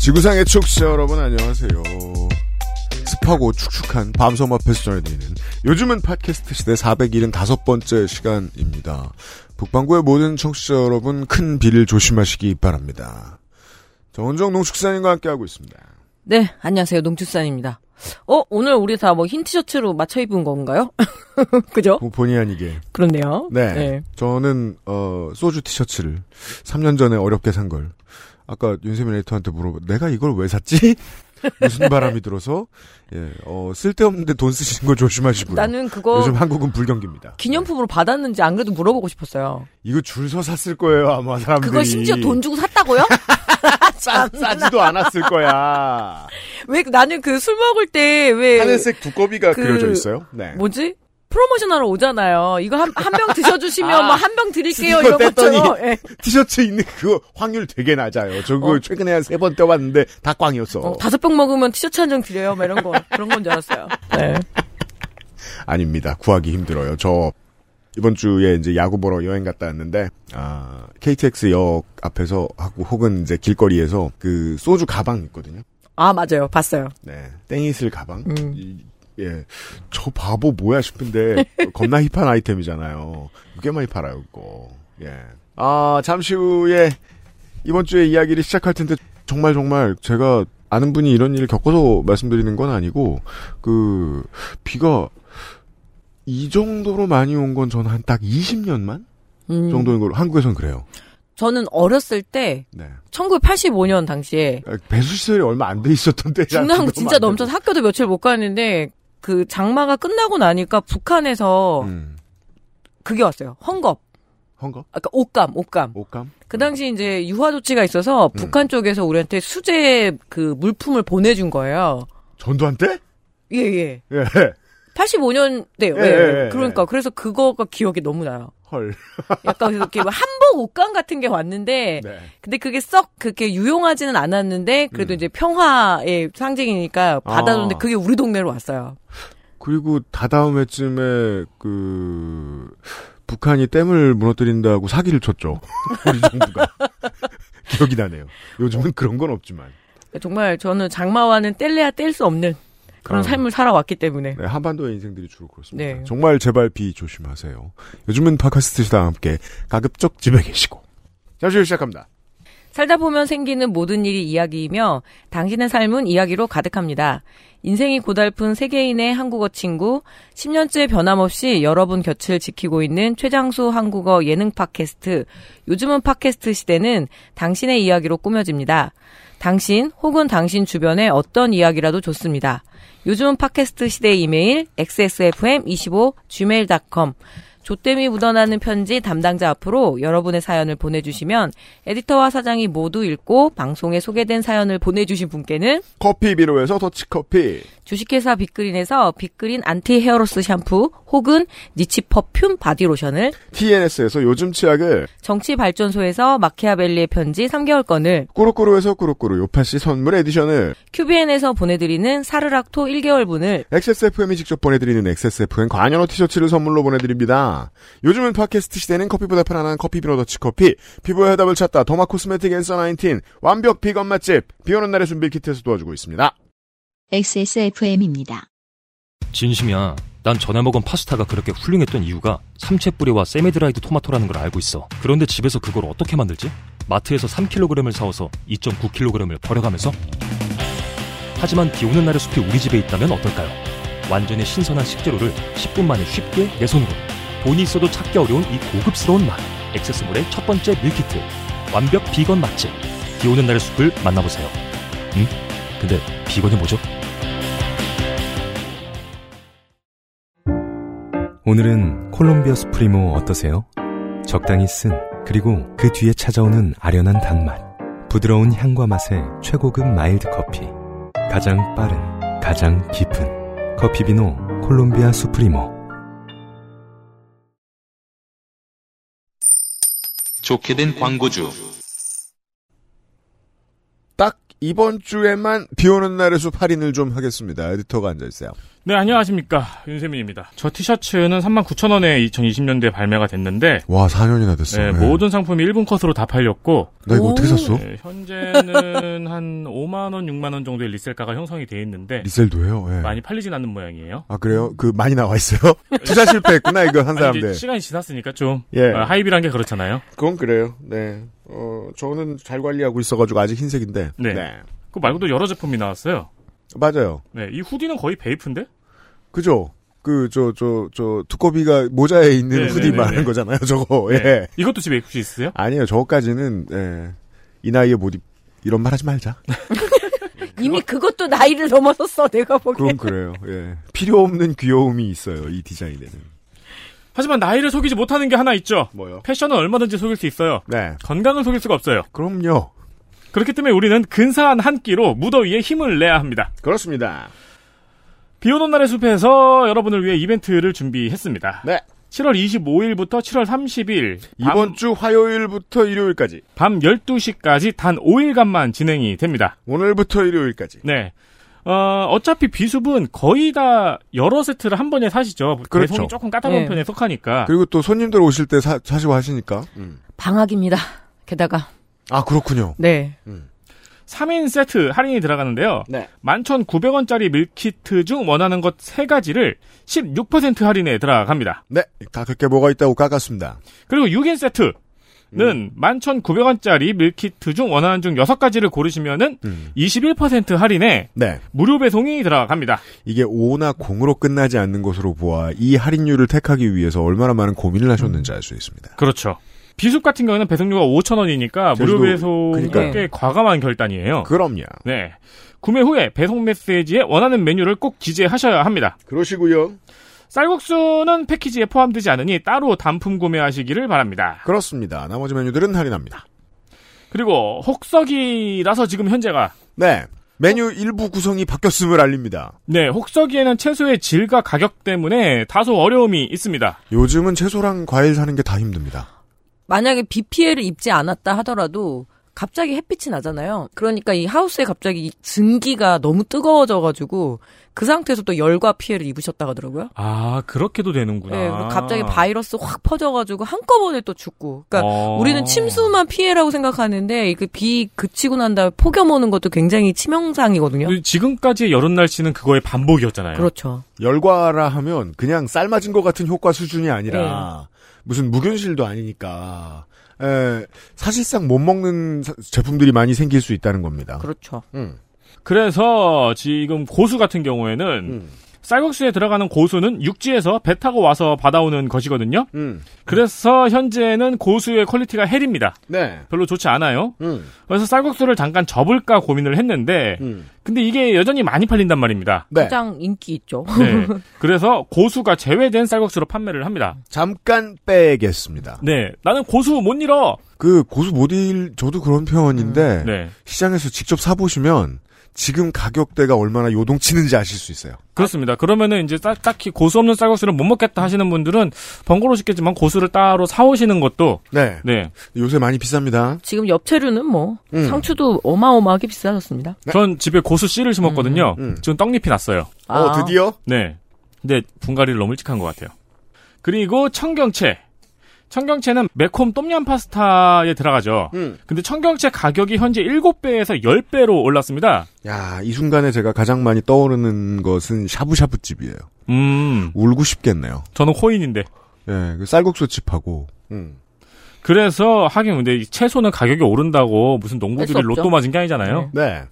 지구상의 축제 여러분 안녕하세요. 습하고 축축한 밤섬 앞에서 전해드리는 요즘은 팟캐스트 시대 475번째 시간입니다. 북방구의 모든 청취자 여러분 큰 비를 조심하시기 바랍니다. 정은정 농축산인과 함께하고 있습니다. 네, 안녕하세요. 농축산입니다. 어, 오늘 우리 다 뭐 흰 티셔츠로 맞춰 입은 건가요? 그죠? 뭐 본의 아니게. 그렇네요. 네. 저는 어 소주 티셔츠를 3년 전에 어렵게 산 걸 아까 윤세민 에디터한테 물어보 내가 이걸 왜 샀지? 무슨 바람이 들어서 예, 어, 쓸데없는데 돈 쓰시는 거 조심하시고요. 나는 그거 요즘 한국은 불경기입니다. 기념품으로 받았는지 안 그래도 물어보고 싶었어요. 이거 줄 서 샀을 거예요 아마 사람들이. 그거 심지어 돈 주고 샀다고요? 싸, 싸지도 않았을 거야. 왜 나는 그 술 먹을 때 왜 하늘색 두꺼비가 그- 그려져 있어요. 네. 뭐지? 프로모션 하러 오잖아요. 이거 한 한 병 드셔주시면 아, 뭐한 병 드릴게요 이런 것처럼. 예. 티셔츠 있는 그거 확률 되게 낮아요. 저 그거 어. 최근에 한 세번 떼봤는데 다 꽝이었어. 어, 다섯 병 먹으면 티셔츠 한 장 드려요. 막 이런 거 그런 건 줄 알았어요. 네. 아닙니다. 구하기 힘들어요. 저 이번 주에 이제 야구 보러 여행 갔다 왔는데 아 KTX 역 앞에서 하고 혹은 이제 길거리에서 그 소주 가방 있거든요. 아 맞아요. 봤어요. 네, 땡이슬 가방. 음. 이- 예, 저 바보 뭐야 싶은데 겁나 힙한 아이템이잖아요. 꽤 많이 팔아요, 그거. 예. 아 잠시 후에 이번 주에 이야기를 시작할 텐데 정말 정말 제가 아는 분이 이런 일을 겪어서 말씀드리는 건 아니고 그 비가 이 정도로 많이 온 건 전 한 딱 20년만 음. 정도인 걸로 한국에선 그래요. 저는 어렸을 때 네. 1985년 당시에 아, 배수 시설이 얼마 안 돼 있었던 때 중랑 진짜 넘쳐서 학교도 며칠 못 갔는데 그 장마가 끝나고 나니까 북한에서 음. 그게 왔어요. 헝겊. 헝거? 아까 옷감, 옷감. 옷감? 그 당시 이제 유화 조치가 있어서 음. 북한 쪽에서 우리한테 수제 그 물품을 보내준 거예요. 전두환 때? 예, 예. 예. 85년대요. 예, 예, 예, 예. 그러니까 그래서 그거가 기억이 너무 나요. 헐. 약간 이렇게 뭐 한복 옷감 같은 게 왔는데 네. 근데 그게 썩 그렇게 유용하지는 않았는데 그래도 음. 이제 평화의 상징이니까 받아줬는데 아. 그게 우리 동네로 왔어요. 그리고 다다음 해쯤에 그 북한이 댐을 무너뜨린다고 사기를 쳤죠. 우리 정부가. 기억이 나네요. 요즘은 그런 건 없지만. 정말 저는 장마와는 뗄래야 뗄 수 없는 그런 아. 삶을 살아왔기 때문에 네, 한반도의 인생들이 주로 그렇습니다. 네. 정말 제발 비 조심하세요. 요즘은 팟캐스트 시대와 함께 가급적 집에 계시고. 잠시 후 시작합니다. 살다 보면 생기는 모든 일이 이야기이며 당신의 삶은 이야기로 가득합니다. 인생이 고달픈 세계인의 한국어 친구, 10년째 변함없이 여러분 곁을 지키고 있는 최장수 한국어 예능 팟캐스트, 요즘은 팟캐스트 시대는 당신의 이야기로 꾸며집니다. 당신 혹은 당신 주변의 어떤 이야기라도 좋습니다. 요즘은 팟캐스트 시대 이메일 xsfm25 gmail.com 조땜이 묻어나는 편지 담당자 앞으로 여러분의 사연을 보내주시면 에디터와 사장이 모두 읽고 방송에 소개된 사연을 보내주신 분께는 커피 비로에서 더치커피. 주식회사 빅그린에서 빅그린 anti hair loss 샴푸 혹은 niche perfume 바디로션을 TNS에서 요즘 치약을 정치발전소에서 마키아벨리의 편지 3개월권을 꾸루꾸루에서 꾸루꾸루 요파시 선물 edition을 큐비엔에서 보내드리는 사르락토 1개월분을 XSFM이 직접 보내드리는 XSFM 관현호 티셔츠를 선물로 보내드립니다. 요즘은 팟캐스트 시대는 커피보다 편안한 커피 비노 더치커피, 피부의 해답을 찾다 derma cosmetic Answer 19, 완벽 비건 맛집, 비오는 날의 숲 밀키트에서 도와주고 있습니다. XSFM입니다. 진심이야. 난 전에 먹은 파스타가 그렇게 훌륭했던 이유가 삼채 뿌리와 semi-dried 토마토라는 걸 알고 있어. 그런데 집에서 그걸 어떻게 만들지? 마트에서 3kg을 사와서 2.9kg을 버려가면서? 하지만 비 오는 날의 숲이 우리 집에 있다면 어떨까요? 완전히 신선한 식재료를 10분 만에 쉽게 내 손으로. 돈이 있어도 찾기 어려운 이 고급스러운 맛. XS몰의 첫 번째 밀키트. 완벽 비건 맛집. 비 오는 날의 숲을 만나보세요. 응? 근데 비건이 뭐죠? 오늘은 콜롬비아 수프리모 어떠세요? 적당히 쓴 그리고 그 뒤에 찾아오는 아련한 단맛 부드러운 향과 맛의 최고급 mild 커피 가장 빠른, 가장 깊은 커피비노 콜롬비아 수프리모. 좋게 된 광고주. 딱 이번 주에만 비 오는 날의 숲 할인을 좀 하겠습니다. 에디터가 앉아있어요. 네, 안녕하십니까. 윤세민입니다. 저 티셔츠는 39,000원에 2020년도에 발매가 됐는데, 와, 4년이나 됐어. 네, 네. 모든 상품이 1분 컷으로 다 팔렸고, 나 이거 어떻게 오. 샀어? 네, 현재는 한 5만원, 6만원 정도의 리셀가가 형성이 돼 있는데, 리셀도 해요. 예. 많이 팔리진 않는 모양이에요. 아, 그래요? 그, 많이 나와 있어요? 투자 실패했구나, 이거 한 사람들. 시간이 지났으니까 좀, 예. 어, 하이비란 게 그렇잖아요. 그건 그래요. 네. 어, 저는 잘 관리하고 있어가지고 아직 흰색인데. 네. 그 말고도 여러 제품이 나왔어요. 맞아요. 네, 이 후디는 거의 베이프인데? 그죠? 그, 저, 저, 저, 두꺼비가 모자에 있는 네, 후디 네, 네, 말하는 네. 거잖아요, 저거. 네. 예. 이것도 집에 혹시 있으세요? 아니에요, 저거까지는, 예. 이 나이에 못 입, 이런 말 하지 말자. 이미 그것도 나이를 넘어섰어, 내가 그럼 보기엔. 그래요, 예. 필요 없는 귀여움이 있어요, 이 디자인에는. 하지만 나이를 속이지 못하는 게 하나 있죠. 뭐요? 패션은 얼마든지 속일 수 있어요. 네. 건강은 속일 수가 없어요. 그럼요. 그렇기 때문에 우리는 근사한 한 끼로 무더위에 힘을 내야 합니다. 그렇습니다. 비 오는 날의 숲에서 여러분을 위해 이벤트를 준비했습니다. 네. 7월 25일부터 7월 30일 이번 주 화요일부터 일요일까지. 밤 12시까지 단 5일간만 진행이 됩니다. 오늘부터 일요일까지. 네. 어, 어차피 비숲은 거의 다 여러 세트를 한 번에 사시죠. 그렇죠. 배송이 조금 까다로운 네. 편에 속하니까. 그리고 또 손님들 오실 때 사, 사시고 하시니까. 방학입니다. 게다가. 아, 그렇군요. 네. 3인 세트 할인이 들어가는데요. 네. 11,900원짜리 밀키트 중 원하는 것 3가지를 16% 할인에 들어갑니다. 네. 가격게 뭐가 있다고 깎았습니다. 그리고 6인 세트 는 11,900원짜리 밀키트 중 원하는 중 6가지를 고르시면은 음. 21% 할인에 네. 무료 배송이 들어갑니다. 이게 5나 0으로 끝나지 않는 것으로 보아 이 할인율을 택하기 위해서 얼마나 많은 고민을 하셨는지 알 수 있습니다. 그렇죠. 비숲 같은 경우는 배송료가 5,000원이니까 무료 제주도- 배송이 그러니까요. 꽤 과감한 결단이에요. 그럼요. 네. 구매 후에 배송 메시지에 원하는 메뉴를 꼭 기재하셔야 합니다. 그러시고요. 쌀국수는 패키지에 포함되지 않으니 따로 단품 구매하시기를 바랍니다. 그렇습니다. 나머지 메뉴들은 할인합니다. 그리고 혹서기라서 지금 현재가 네. 메뉴 일부 구성이 바뀌었음을 알립니다. 네, 혹서기에는 채소의 질과 가격 때문에 다소 어려움이 있습니다. 요즘은 채소랑 과일 사는 게 다 힘듭니다. 만약에 비 피해를 입지 않았다 하더라도 갑자기 햇빛이 나잖아요. 그러니까 이 하우스에 갑자기 증기가 너무 뜨거워져가지고 그 상태에서 또 열과 피해를 입으셨다 하더라고요. 아, 그렇게도 되는구나. 네, 갑자기 바이러스 확 퍼져가지고 한꺼번에 또 죽고. 그러니까 어. 우리는 침수만 피해라고 생각하는데 그 비 그치고 난 다음에 폭염 오는 것도 굉장히 치명상이거든요. 지금까지의 여름 날씨는 그거의 반복이었잖아요. 그렇죠. 열과라 하면 그냥 삶아진 것 같은 효과 수준이 아니라 무슨 무균실도 아니니까 에, 사실상 못 먹는 사- 제품들이 많이 생길 수 있다는 겁니다. 그렇죠. 음, 그래서 지금 고수 같은 경우에는 음, 쌀국수에 들어가는 고수는 육지에서 배 타고 와서 받아오는 것이거든요. 음. 그래서 현재는 고수의 quality가 hell입니다. 네. 별로 좋지 않아요. 음, 그래서 쌀국수를 잠깐 접을까 고민을 했는데 음. 근데 이게 여전히 많이 팔린단 말입니다. 네. 가장 인기 있죠. 네. 그래서 고수가 제외된 쌀국수로 판매를 합니다. 잠깐 빼겠습니다. 네. 나는 고수 못 잃어. 그 고수 모딜 저도 그런 표현인데 네. 시장에서 직접 사보시면 지금 가격대가 얼마나 요동치는지 아실 수 있어요. 그렇습니다. 그러면은 이제 딱- 딱히 고수 없는 쌀국수를 못 먹겠다 하시는 분들은 번거로우시겠지만 고수를 따로 사오시는 것도 네. 네. 요새 많이 비쌉니다. 지금 엽채류는 뭐 음. 상추도 어마어마하게 비싸졌습니다. 네. 전 집에 고수 씨를 심었거든요. 음, 음. 지금 떡잎이 났어요. 어, 드디어? 네. 근데 분갈이를 너무 일찍 한 것 같아요. 그리고 청경채. 청경채는 매콤 똠얌 파스타에 들어가죠. 음. 근데 청경채 가격이 현재 7배에서 10배로 올랐습니다. 야, 이 순간에 제가 가장 많이 떠오르는 것은 샤브샤브 집이에요. 음, 울고 싶겠네요. 저는 호인인데. 예, 그 쌀국수 집하고. 음. 그래서 하긴 근데 이 채소는 가격이 오른다고 무슨 농부들이. 로또 맞은 게 아니잖아요. 네.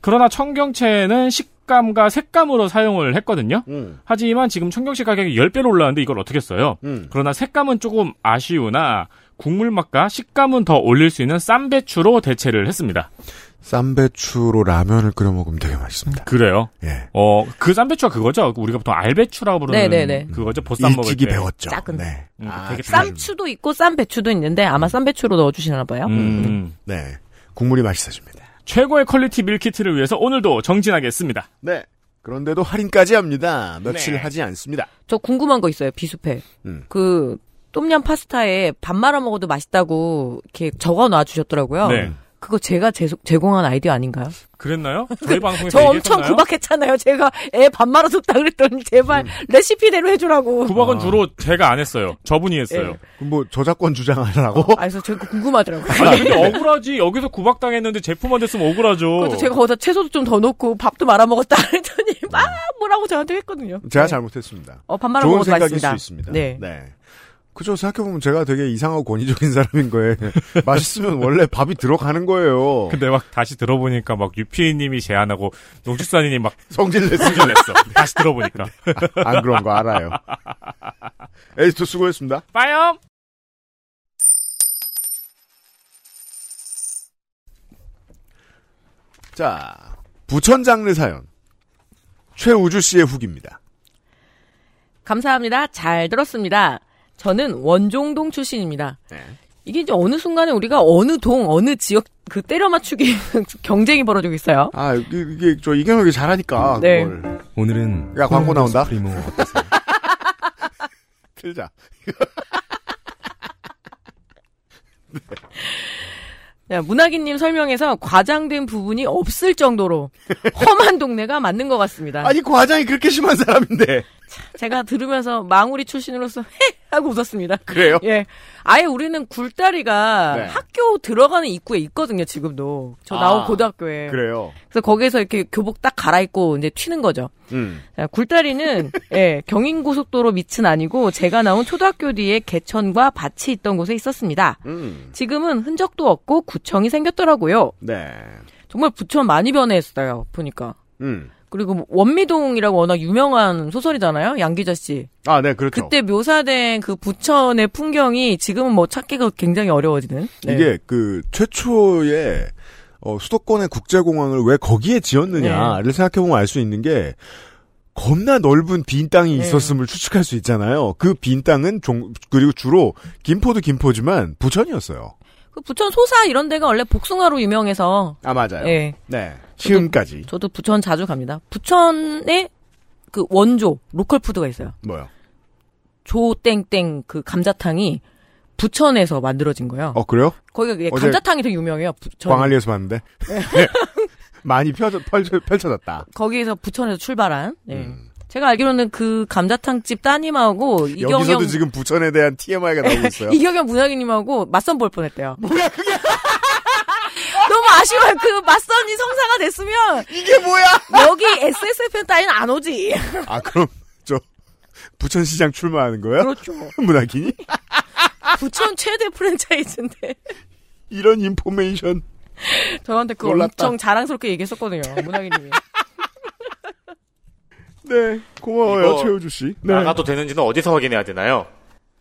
그러나 청경채는 식 감과 색감으로 사용을 했거든요. 음. 하지만 지금 청경채 가격이 10배로 올랐는데 이걸 어떻게 써요? 음. 그러나 색감은 조금 아쉬우나 국물 맛과 식감은 더 올릴 수 있는 쌈배추로 대체를 했습니다. 쌈배추로 라면을 끓여 먹으면 되게 맛있습니다. 그래요. 예. 어, 그 쌈배추가 그거죠? 우리가 보통 알배추라고 부르는 네네네. 그거죠? 보쌈 먹을 일찍이 때. 배웠죠. 작은. 네. 음, 아. 쌈추도 있고 쌈배추도 있는데 아마 쌈배추로 넣어주시나 봐요. 음. 네. 국물이 맛있어집니다. 최고의 quality 밀키트를 위해서 오늘도 정진하겠습니다. 네. 그런데도 할인까지 합니다. 며칠 네. 하지 않습니다. 저 궁금한 거 있어요. 비수페. 음. 그 똠얌 파스타에 밥 말아 먹어도 맛있다고 이렇게 적어 놔 주셨더라고요. 네. 그거 제가 제, 제공한 아이디어 아닌가요? 그랬나요? 저희 방송에서 저 엄청 얘기했었나요? 구박했잖아요. 제가 애 밥 말아 줬다 그랬더니 제발 레시피대로 해주라고. 구박은 아. 주로 제가 안 했어요. 저분이 했어요. 예. 그럼 뭐 저작권 주장하라고? 아, 그래서 제가 궁금하더라고요. 아니 근데 억울하지. 여기서 구박당했는데 제품 안 됐으면 억울하죠. 그래서 제가 거기다 채소도 좀 더 넣고 밥도 말아 먹었다 그랬더니 막 뭐라고 저한테 했거든요. 제가 네. 잘못했습니다. 어, 밥 말아 좋은 먹어도 생각일 맛있습니다. 수 있습니다. 네. 그죠. 생각해보면 제가 되게 이상하고 권위적인 사람인 거예요. 맛있으면 원래 밥이 들어가는 거예요. 근데 막 다시 들어보니까 막 유피님이 제안하고 농축산인이 막 성질 냈어. 승질 냈어. 다시 들어보니까. 안 그런 거 알아요. 에디터 수고했습니다. 빠염! 자, 부천 장르 사연. 최우주 씨의 후기입니다. 감사합니다. 잘 들었습니다. 저는 원종동 출신입니다. 네. 이게 이제 어느 순간에 우리가 어느 동, 어느 지역 그 때려 맞추기 경쟁이 벌어지고 있어요. 아, 이게, 이게 저 이경혁이 잘하니까 네. 그걸 오늘은 야, 광고 나온다? 스프리모 어떠세요? 틀자. 네, 문학인님 설명에서 과장된 부분이 없을 정도로 험한 동네가 맞는 것 같습니다. 아니 과장이 그렇게 심한 사람인데 제가 들으면서 망우리 출신으로서 헤 하고 웃었습니다. 그래요? 예. 아예 우리는 굴다리가 네. 학교 들어가는 입구에 있거든요, 지금도. 저 나온 아, 고등학교에. 그래요. 그래서 거기에서 이렇게 교복 딱 갈아입고 이제 튀는 거죠. 음. 자, 굴다리는 예, 경인고속도로 밑은 아니고 제가 나온 초등학교 뒤에 개천과 밭이 있던 곳에 있었습니다. 음. 지금은 흔적도 없고 구청이 생겼더라고요. 네. 정말 부천 많이 변했어요, 보니까. 음. 그리고 뭐 원미동이라고 워낙 유명한 소설이잖아요, 양기자 씨. 아, 네, 그렇죠. 그때 묘사된 그 부천의 풍경이 지금은 뭐 찾기가 굉장히 어려워지는. 네. 이게 그 최초의 어, 수도권의 국제공항을 왜 거기에 지었느냐를 생각해보면 알 수 있는 게 겁나 넓은 빈 땅이 네. 있었음을 추측할 수 있잖아요. 그 빈 땅은 종, 그리고 주로 김포도 김포지만 부천이었어요. 그 부천 소사 이런 데가 원래 복숭아로 유명해서. 아 맞아요. 예. 네. 시음까지 저도 부천 자주 갑니다. 부천에 그 원조 로컬 푸드가 있어요. 뭐요? 조땡땡 그 감자탕이 부천에서 만들어진 거예요. 어 그래요? 거기가 예, 감자탕이 되게 유명해요. 부천. 광안리에서 봤는데 네. 많이 펼쳐, 펼쳐, 펼쳐 졌다. 거기에서 부천에서 출발한. 네. 음. 제가 알기로는 그 감자탕집 따님하고 이경영 여기서도 지금 부천에 대한 TMI가 나오고 있어요. 이경영 문학인님하고 맞선 볼 뻔했대요. 뭐야 그게? 너무 아쉬워요. 그 맞선이 성사가 됐으면 이게 뭐야? 여기 SSFN 따위는 안 오지. 아 그럼 저 부천시장 출마하는 거야? 그렇죠. 문학인이? 부천 최대 프랜차이즈인데 이런 인포메이션. 저한테 그거 놀랐다. 엄청 자랑스럽게 얘기했었거든요. 문학인님이. 네, 고마워요, 최우주 씨. 네. 나가도 되는지는 어디서 확인해야 되나요?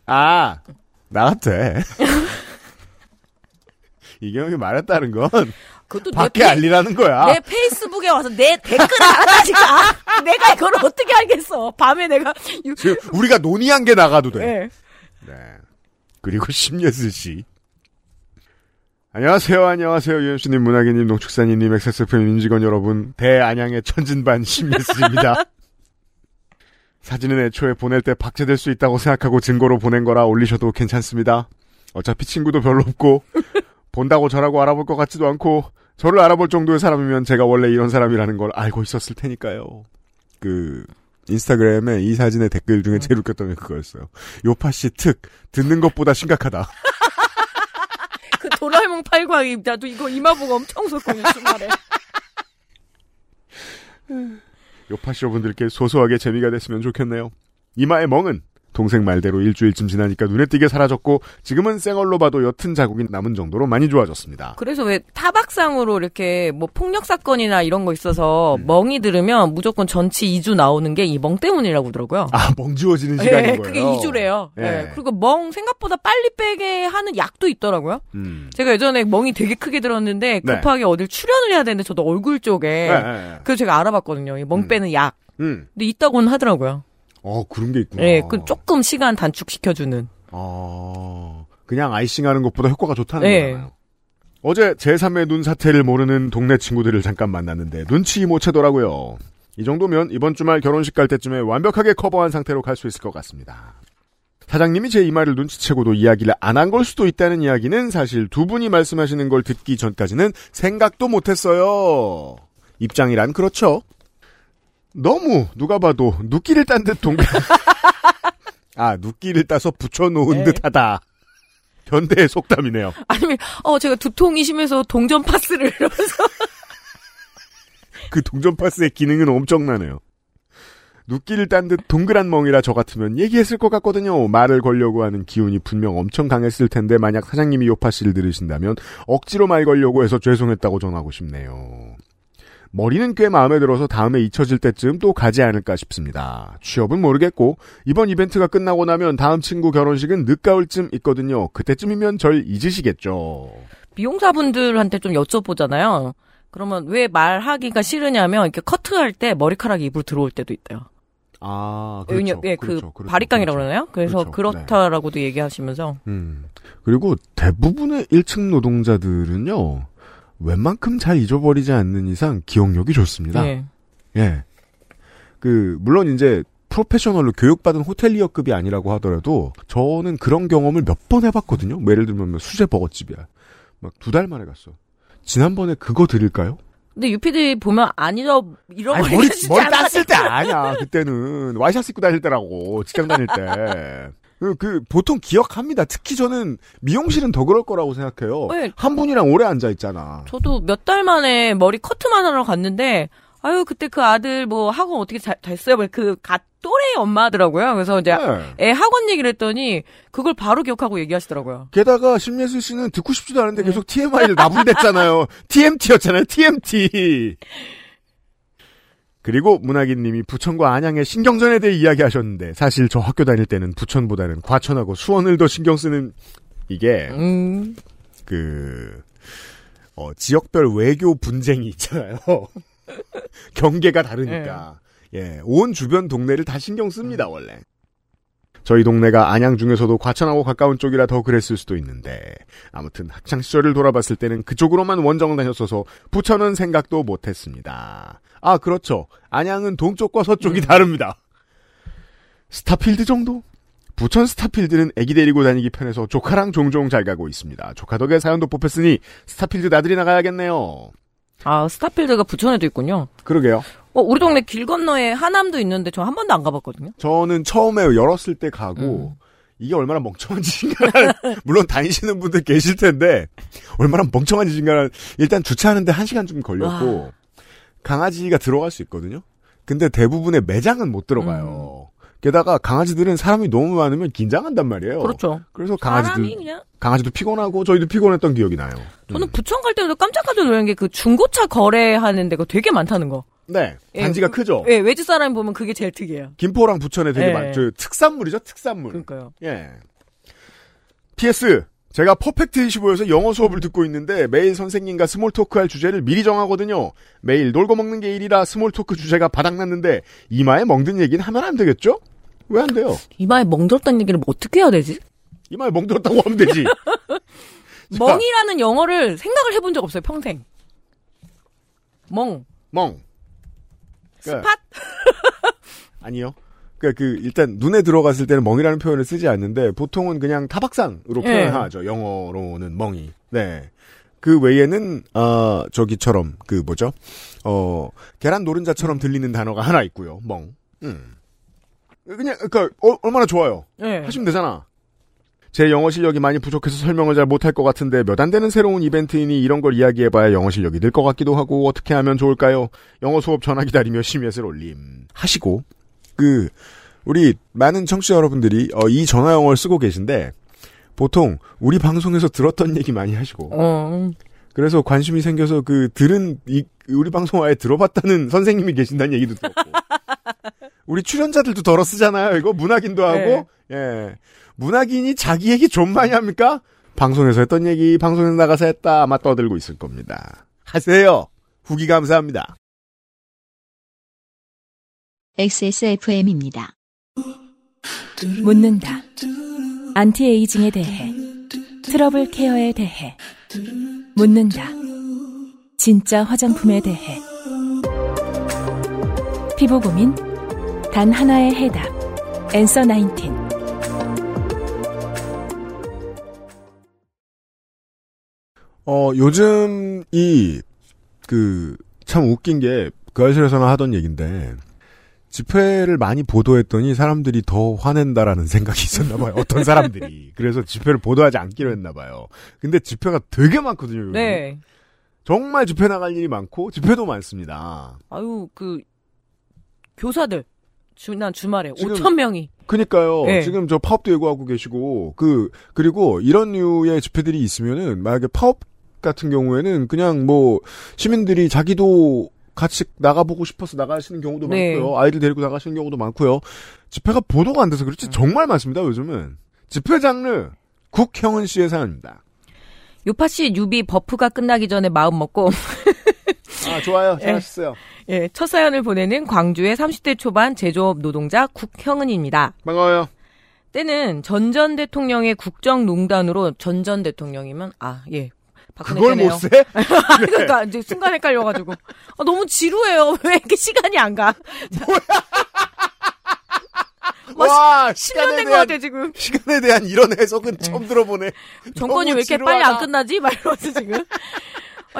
아, 나가도 돼. 이경영이 말했다는 건 그것도 밖에 내, 페, 알리라는 거야. 내 페이스북에 와서 내 댓글을 알아다니까. 내가 이걸 어떻게 알겠어. 밤에 내가 유- 지금 우리가 논의한 게 나가도 돼. 네. 네. 그리고 심예슬 씨. 안녕하세요, 안녕하세요, 유현수님, 문학인님, 농축산인님, XSFM 임직원 여러분, 대안양의 천진반 심예슬입니다. 사진은 애초에 보낼 때 박제될 수 있다고 생각하고 증거로 보낸 거라 올리셔도 괜찮습니다. 어차피 친구도 별로 없고, 본다고 저라고 알아볼 것 같지도 않고, 저를 알아볼 정도의 사람이면 제가 원래 이런 사람이라는 걸 알고 있었을 테니까요. 그, 인스타그램에 이 사진의 댓글 중에 제일 웃겼던 게 그거였어요. 요파 씨 특, 듣는 것보다 심각하다. 그 도라에몽 팔광이 나도 이거 이마 보고 엄청 웃었거든요. 주말에. 요파 씨 여러분들께 소소하게 재미가 됐으면 좋겠네요. 이마의 멍은 동생 말대로 일주일쯤 지나니까 눈에 띄게 사라졌고 지금은 생얼로 봐도 옅은 자국이 남은 정도로 많이 좋아졌습니다. 그래서 왜 타박상으로 이렇게 뭐 폭력 사건이나 이런 거 있어서 음. 멍이 들으면 무조건 전치 2주 나오는 게 이 멍 때문이라고 그러더라고요. 아, 멍지워지는 시간인 예, 거예요. 그게 2주래요. 예. 예. 그리고 멍 생각보다 빨리 빼게 하는 약도 있더라고요. 음. 제가 예전에 멍이 되게 크게 들었는데 네. 급하게 어딜 출연을 해야 되는데 저도 얼굴 쪽에. 그래서 제가 알아봤거든요. 이멍 음. 빼는 약. 음. 근데 있다고는 하더라고요. 어, 그런 게 있구나. 예, 그 조금 시간 단축시켜주는. 어, 그냥 아이싱 하는 것보다 효과가 좋다는 네. 거잖아요. 어제 제3의 눈 사태를 모르는 동네 친구들을 잠깐 만났는데 눈치 못 채더라고요. 이 정도면 이번 주말 결혼식 갈 때쯤에 완벽하게 커버한 상태로 갈 수 있을 것 같습니다. 사장님이 제 이 말을 눈치채고도 이야기를 안 한 걸 수도 있다는 이야기는 사실 두 분이 말씀하시는 걸 듣기 전까지는 생각도 못했어요. 입장이란 그렇죠. 너무 누가 봐도 눕기를 딴 듯 동그 아 눕기를 따서 붙여놓은 네. 듯하다. 현대의 속담이네요. 아니면 어 제가 두통이 심해서 동전 파스를 이러면서 그 동전 파스의 기능은 엄청나네요. 눕기를 딴 듯 동그란 멍이라 저 같으면 얘기했을 것 같거든요. 말을 걸려고 하는 기운이 분명 엄청 강했을 텐데 만약 사장님이 요파 씨를 들으신다면 억지로 말 걸려고 해서 죄송했다고 전하고 싶네요. 머리는 꽤 마음에 들어서 다음에 잊혀질 때쯤 또 가지 않을까 싶습니다. 취업은 모르겠고 이번 이벤트가 끝나고 나면 다음 친구 결혼식은 늦가을쯤 있거든요. 그때쯤이면 절 잊으시겠죠. 미용사분들한테 좀 여쭤보잖아요. 그러면 왜 말하기가 싫으냐면 이렇게 커트할 때 머리카락이 입으로 들어올 때도 있대요. 아, 왜냐- 그렇죠. 예, 그렇죠. 그 그렇죠. 바리깡이라고 그렇죠. 그러나요? 그래서 그렇죠. 그렇다라고도 얘기하시면서 음. 그리고 대부분의 1층 노동자들은요, 웬만큼 잘 잊어버리지 않는 이상 기억력이 좋습니다. 예. 예. 그, 물론 이제 프로페셔널로 교육받은 호텔리어급이 아니라고 하더라도 저는 그런 경험을 몇 번 해봤거든요. 뭐 예를 들면 뭐 수제 버거집이야. 막 두 달 만에 갔어. 지난번에 그거 드릴까요? 근데 UPD 보면 안 잃어 잃어버리지 아니, 머리, 머리 않아. 땄을 때 아니야. 그때는 와이셔츠 입고 다닐 때라고. 직장 다닐 때. 그, 그, 보통 기억합니다. 특히 저는 미용실은 더 그럴 거라고 생각해요. 네. 한 분이랑 오래 앉아 있잖아. 저도 몇 달 만에 머리 커트만 하러 갔는데 아유 그때 그 아들 뭐 학원 어떻게 잘 됐어요? 그 갓 또래 엄마더라고요. 그래서 이제 네. 애 학원 얘기를 했더니 그걸 바로 기억하고 얘기하시더라고요. 게다가 심예슬 씨는 듣고 싶지도 않은데 계속 TMI를 나불댔잖아요. TMT였잖아요. TMT. 그리고 문학인 님이 부천과 안양의 신경전에 대해 이야기하셨는데 사실 저 학교 다닐 때는 부천보다는 과천하고 수원을 더 신경 쓰는 이게 음. 그 어, 지역별 외교 분쟁이 있잖아요. 경계가 다르니까. 예, 온 주변 동네를 다 신경 씁니다, 원래. 저희 동네가 안양 중에서도 과천하고 가까운 쪽이라 더 그랬을 수도 있는데 아무튼 학창 시절을 돌아봤을 때는 그쪽으로만 원정을 다녔어서 부천은 생각도 못했습니다. 아 그렇죠. 안양은 동쪽과 서쪽이 다릅니다. 스타필드 정도? 부천 스타필드는 애기 데리고 다니기 편해서 조카랑 종종 잘 가고 있습니다. 조카 덕에 사연도 뽑혔으니 스타필드 나들이 나가야겠네요. 아 스타필드가 부천에도 있군요. 그러게요. 어 우리 동네 길 건너에 하남도 있는데 저 한 번도 안 가봤거든요. 저는 처음에 열었을 때 가고 이게 얼마나 멍청한 짓인가 물론 다니시는 분들 계실 텐데 얼마나 멍청한 짓인가 일단 주차하는데 한 시간 좀 걸렸고 강아지가 들어갈 수 있거든요. 근데 대부분의 매장은 못 들어가요. 게다가 강아지들은 사람이 너무 많으면 긴장한단 말이에요. 그렇죠. 그래서 사람이 강아지들 그냥 강아지도 피곤하고 저희도 피곤했던 기억이 나요. 저는 부천 갈 때도 깜짝깜짝 놀란 게 그 중고차 거래하는 데가 되게 많다는 거. 네, 예, 단지가 그- 크죠. 예, 외지 사람 보면 그게 제일 특이해요. 김포랑 부천에 되게 예. 많죠. 특산물이죠, 특산물. 그러니까요. 예. PS. 제가 Perfect 25에서 영어 수업을 듣고 있는데 매일 선생님과 small talk할 주제를 미리 정하거든요. 매일 놀고 먹는 게 일이라 small talk 주제가 바닥났는데 이마에 멍든 얘기는 하면 안 되겠죠? 왜 안 돼요? 이마에 멍들었다는 얘기를 뭐 어떻게 해야 되지? 이마에 멍들었다고 하면 되지. 멍이라는 영어를 생각을 해본 적 없어요, 평생. 멍. 멍. 스팟? 아니요. 그러니까 그 일단 눈에 들어갔을 때는 멍이라는 표현을 쓰지 않는데 보통은 그냥 타박상으로 예. 표현하죠. 영어로는 멍이. 네. 그 외에는 아 저기처럼 그 뭐죠? 어 계란 노른자처럼 들리는 단어가 하나 있고요. 멍. 음. 그냥 그러니까 어, 얼마나 좋아요. 예. 하시면 되잖아. 제 영어 실력이 많이 부족해서 설명을 잘 못할 것 같은데 몇 안 되는 새로운 이벤트이니 이런 걸 이야기해봐야 영어 실력이 늘 것 같기도 하고 어떻게 하면 좋을까요? 영어 수업 전화 기다리며 심의을 올림 하시고 그 우리 많은 청취자 여러분들이 어, 이 전화 영어를 쓰고 계신데 보통 우리 방송에서 들었던 얘기 많이 하시고 어. 그래서 관심이 생겨서 그 들은 이 우리 방송 아예 들어봤다는 선생님이 계신다는 얘기도 들었고 우리 출연자들도 덜어 쓰잖아요. 이거 문학인도 하고 예 문학인이 자기 얘기 좀 많이 합니까? 방송에서 했던 얘기 방송에서 나가서 했다 아마 떠들고 있을 겁니다. 하세요. 후기 감사합니다. XSFM입니다. 묻는다. anti-aging에 대해. trouble care에 대해. 묻는다. 진짜 화장품에 대해. 피부 고민? 단 하나의 해답. Answer 19. 어, 요즘 이, 그, 참 웃긴 게, 그 아실에서나 하던 얘기인데, 집회를 많이 보도했더니 사람들이 더 화낸다라는 생각이 있었나 봐요. 어떤 사람들이. 그래서 집회를 보도하지 않기로 했나 봐요. 근데 집회가 되게 많거든요. 요즘. 네. 정말 집회 나갈 일이 많고 집회도 많습니다. 아유, 그, 교사들. 지난 주말에 지금- 5천 명이. 그니까요. 네. 지금 저 파업도 예고하고 계시고 그 그리고 이런 류의 집회들이 있으면은 만약에 파업 같은 경우에는 그냥 뭐 시민들이 자기도 같이 나가보고 싶어서 나가시는 경우도 네. 많고요. 아이들 데리고 나가시는 경우도 많고요. 집회가 보도가 안 돼서 그렇지 음. 정말 많습니다. 요즘은 집회 장르 국형은 씨의 사연입니다. 요파 씨 유비 buff가 끝나기 전에 마음 먹고 아 좋아요. 예. 잘하셨어요. 예, 첫 사연을 보내는 광주의 30대 초반 제조업 노동자 국형은입니다. 반가워요. 때는 전 전 대통령의 국정농단으로 전 전 대통령이면 아 예. 박근혜 그걸 때네요. 못 세? 그러니까 이제 순간 헷갈려 가지고 아, 너무 지루해요. 왜 이렇게 시간이 안 가? 뭐와 10년 시간에 된것 같아 지금. 시간에 대한 이런 해석은 처음 들어보네. 정권이 왜 이렇게 빨리 안 지루하다. 끝나지? 막 이러면서 지금.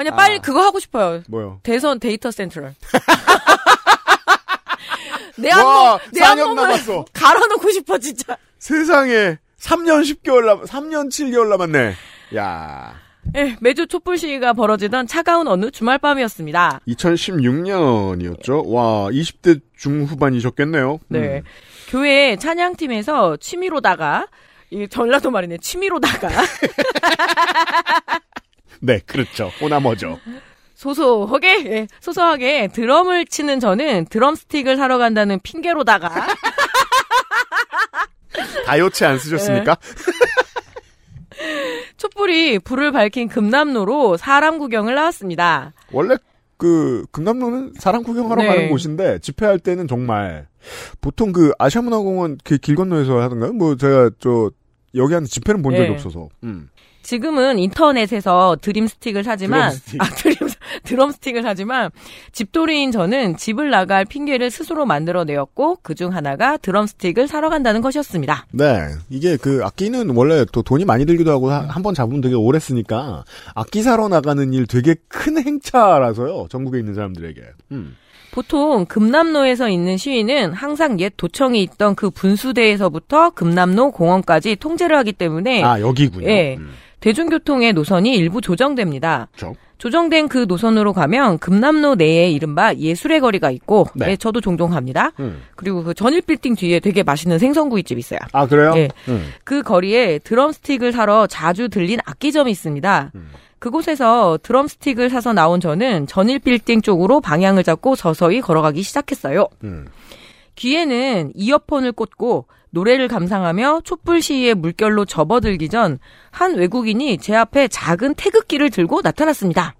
아니 빨리 아. 그거 하고 싶어요. 뭐요? 대선 데이터 센트럴. 내 와, 한몸 내 4년 한몸을. 갈아놓고 싶어 진짜. 세상에 3년 10개월 남 3년 7개월 남았네. 야. 예, 매주 촛불 시위가 벌어지던 차가운 어느 주말 밤이었습니다. 2016년이었죠. 와, 20대 중후반이셨겠네요. 네. 음. 교회 찬양팀에서 취미로다가 이 전라도 말이네. 취미로다가 네, 그렇죠. 호나머죠. 소소하게 예, 소소하게 드럼을 치는 저는 드럼 스틱을 사러 간다는 핑계로다가 다이어트 안 쓰셨습니까? 촛불이 불을 밝힌 금남로로 사람 구경을 나왔습니다. 원래 그 금남로는 사람 구경하러 네. 가는 곳인데 집회할 때는 정말 보통 그 아시아문화공원 그 길 건너에서 하던가요? 뭐 제가 저 여기 하는 집회는 본 적이 네. 없어서. 음. 지금은 인터넷에서 dream 스틱을 사지만 드럼 스틱. 아 dream 드럼 스틱을 사지만 집돌이인 저는 집을 나갈 핑계를 스스로 만들어 내었고 그중 하나가 드럼 스틱을 사러 간다는 것이었습니다. 네, 이게 그 악기는 원래 또 돈이 많이 들기도 하고 한 번 잡으면 되게 오래 쓰니까 악기 사러 나가는 일 되게 큰 행차라서요. 전국에 있는 사람들에게. 음. 보통 금남로에서 있는 시위는 항상 옛 도청이 있던 그 분수대에서부터 금남로 공원까지 통제를 하기 때문에 아 여기군요. 예. 음. 대중교통의 노선이 일부 조정됩니다. 그렇죠. 조정된 그 노선으로 가면 금남로 내에 이른바 예술의 거리가 있고 네. 예, 저도 종종 갑니다. 음. 그리고 그 전일 빌딩 뒤에 되게 맛있는 생선구이집 있어요. 아 그래요? 예. 음. 그 거리에 드럼스틱을 사러 자주 들린 악기점이 있습니다. 음. 그곳에서 드럼스틱을 사서 나온 저는 전일 빌딩 쪽으로 방향을 잡고 서서히 걸어가기 시작했어요. 음. 귀에는 이어폰을 꽂고 노래를 감상하며 촛불 시위의 물결로 접어들기 전 한 외국인이 제 앞에 작은 태극기를 들고 나타났습니다.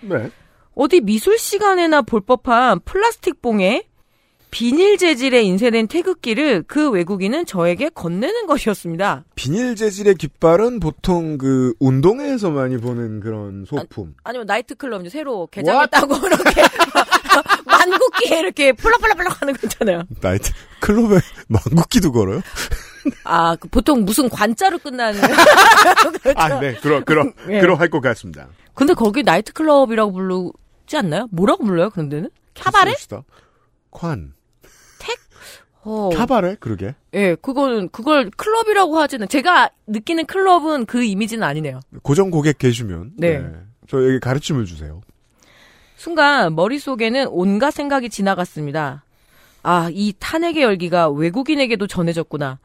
네. 어디 미술 시간에나 볼 법한 플라스틱 봉에 비닐 재질에 인쇄된 태극기를 그 외국인은 저에게 건네는 것이었습니다. 비닐 재질의 깃발은 보통 그 운동회에서 많이 보는 그런 소품. 아 니면 나이트클럽 이제 새로 개장했다고 이렇게 만국기에 이렇게 플락플락플락 하는 거 있잖아요. 나이트 클럽에 만국기도 걸어요? 아, 그 보통 무슨 관자로 끝나는. 그렇죠. 아, 네, 그러 그러 예. 그러 할것 같습니다. 근데 거기 나이트클럽이라고 부르지 않나요? 뭐라고 불러요, 그런 데는? 캬바레? 관. 어. 카바레? 그러게. 예, 그거는, 그걸 클럽이라고 하지는, 제가 느끼는 클럽은 그 이미지는 아니네요. 고정 고객 계시면 네. 저에게 가르침을 주세요. 순간 머릿속에는 온갖 생각이 지나갔습니다. 아, 이 탄핵의 열기가 외국인에게도 전해졌구나.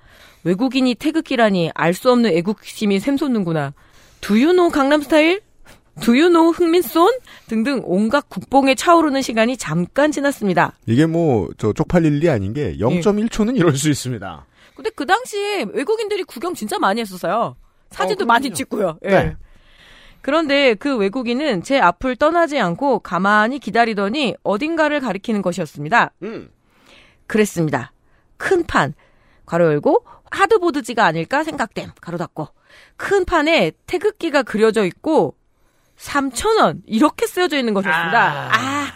외국인이 태극기라니 알 수 없는 애국심이 샘솟는구나. 두유노 강남스타일? 두유노 흥민손? 등등 온갖 국뽕에 차오르는 시간이 잠깐 지났습니다. 이게 뭐 저 쪽팔릴 일이 아닌 게 예. 0.1초는 이럴 수 있습니다. 근데 그 당시에 외국인들이 구경 진짜 많이 했었어요. 사진도 어, 많이. 찍고요. 예. 네. 그런데 그 외국인은 제 앞을 떠나지 않고 가만히 기다리더니 어딘가를 가리키는 것이었습니다. 음. 그랬습니다. 큰 판, 가로 열고 하드보드지가 아닐까 생각됨, 가로 닫고. 큰 판에 태극기가 그려져 있고 3,000원 이렇게 쓰여져 있는 것이었습니다. 아,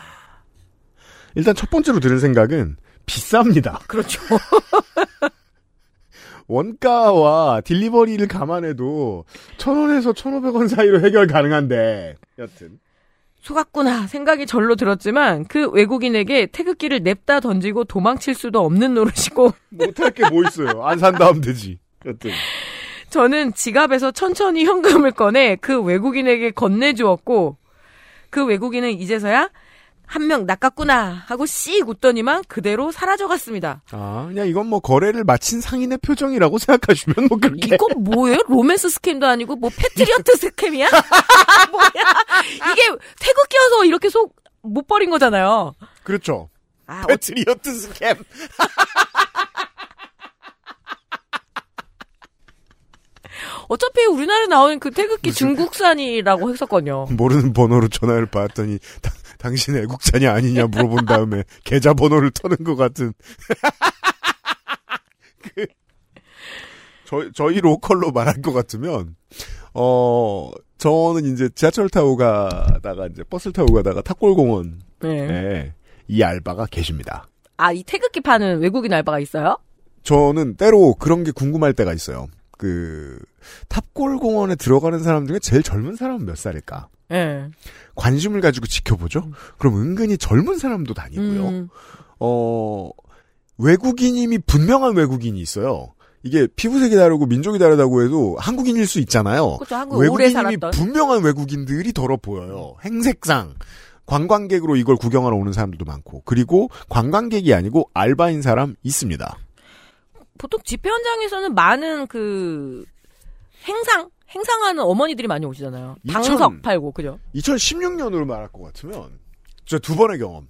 일단 첫 번째로 드는 생각은 비쌉니다. 그렇죠. 원가와 딜리버리를 감안해도 1000원에서 1500원 사이로 해결 가능한데 여튼 속았구나 생각이 절로 들었지만 그 외국인에게 태극기를 냅다 던지고 도망칠 수도 없는 노릇이고 못할 게 뭐 있어요. 안 산다 하면 되지. 여튼 저는 지갑에서 천천히 현금을 꺼내 그 외국인에게 건네주었고 그 외국인은 이제서야 한 명 낚았구나 하고 씩 웃더니만 그대로 사라져갔습니다. 아 그냥 이건 뭐 거래를 마친 상인의 표정이라고 생각하시면 뭐 그렇게 이건 뭐예요? romance scam도 아니고 뭐 patriot scam이야? 뭐야? 이게 태극기여서 이렇게 속 못 버린 거잖아요. 그렇죠. 아, 어, patriot scam. 어차피 우리나라에 나오는 그 태극기 중국산이라고 했었거든요. 모르는 번호로 전화를 받았더니 다- 당신 애국산이 아니냐 물어본 다음에 계좌 번호를 터는 것 같은. 그, 저희, 저희 로컬로 말할 것 같으면, 어, 저는 이제 지하철 타고 가다가 이제 버스를 타고 가다가 탑골공원에 네. 이 알바가 계십니다. 아, 이 태극기 파는 외국인 알바가 있어요? 저는 때로 그런 게 궁금할 때가 있어요. 그, 탑골 공원에 들어가는 사람 중에 제일 젊은 사람은 몇 살일까? 예. 관심을 가지고 지켜보죠? 그럼 은근히 젊은 사람도 다니고요. 음, 어, 외국인임이 분명한 외국인이 있어요. 이게 피부색이 다르고 민족이 다르다고 해도 한국인일 수 있잖아요. 그렇죠. 한국 살았던. 분명한 외국인들이 덜어 보여요. 행색상. 관광객으로 이걸 구경하러 오는 사람들도 많고. 그리고 관광객이 아니고 알바인 사람 있습니다. 보통 집회 현장에서는 많은 그 행상 행상하는 어머니들이 많이 오시잖아요. 2000 방석 팔고 그죠? 2016년으로 말할 것 같으면 저 두 번의 경험.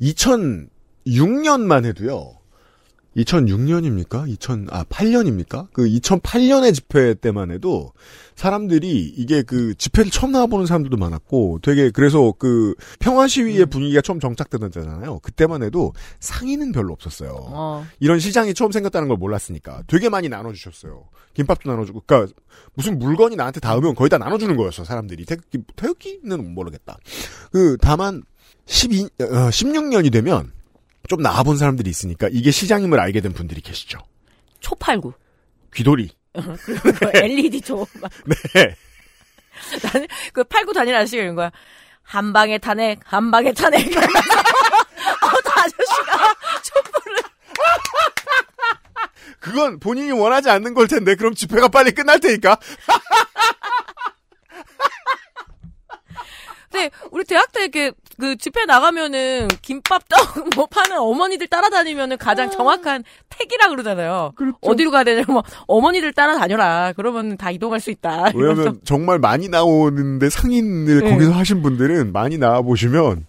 2006년만 해도요. 2006년입니까? 2000, 아, 8년입니까? 그 2008년의 집회 때만 해도 사람들이 이게 그 집회를 처음 나와보는 사람들도 많았고 되게 그래서 그 평화 시위의 분위기가 처음 정착되던 때잖아요. 그때만 해도 상의는 별로 없었어요. 어. 이런 시장이 처음 생겼다는 걸 몰랐으니까 되게 많이 나눠주셨어요. 김밥도 나눠주고, 그러니까 무슨 물건이 나한테 닿으면 거의 다 나눠주는 거였어 사람들이. 태극기, 태극기는 모르겠다. 그 다만 12, 어, 16년이 되면 좀 나와본 사람들이 있으니까 이게 시장임을 알게 된 분들이 계시죠. 초 팔고 귀돌이. 그 LED 초. 막. 네. 나는 그 팔고 다니는 아저씨가 이런 거야. 한 방에 탄핵, 한 방에 탄핵. 어떤 아저씨가 촛불을 그건 본인이 원하지 않는 걸 텐데 그럼 집회가 빨리 끝날 테니까. 근데 우리 대학 때 이렇게 그 집회 나가면은 김밥 떡 뭐 파는 어머니들 따라다니면은 가장 정확한 택이라 그러잖아요. 어디로 가야 되냐 뭐 어머니들 따라다녀라. 그러면 다 이동할 수 있다. 왜냐면 정말 많이 나오는데 상인을 네. 거기서 하신 분들은 많이 나와 보시면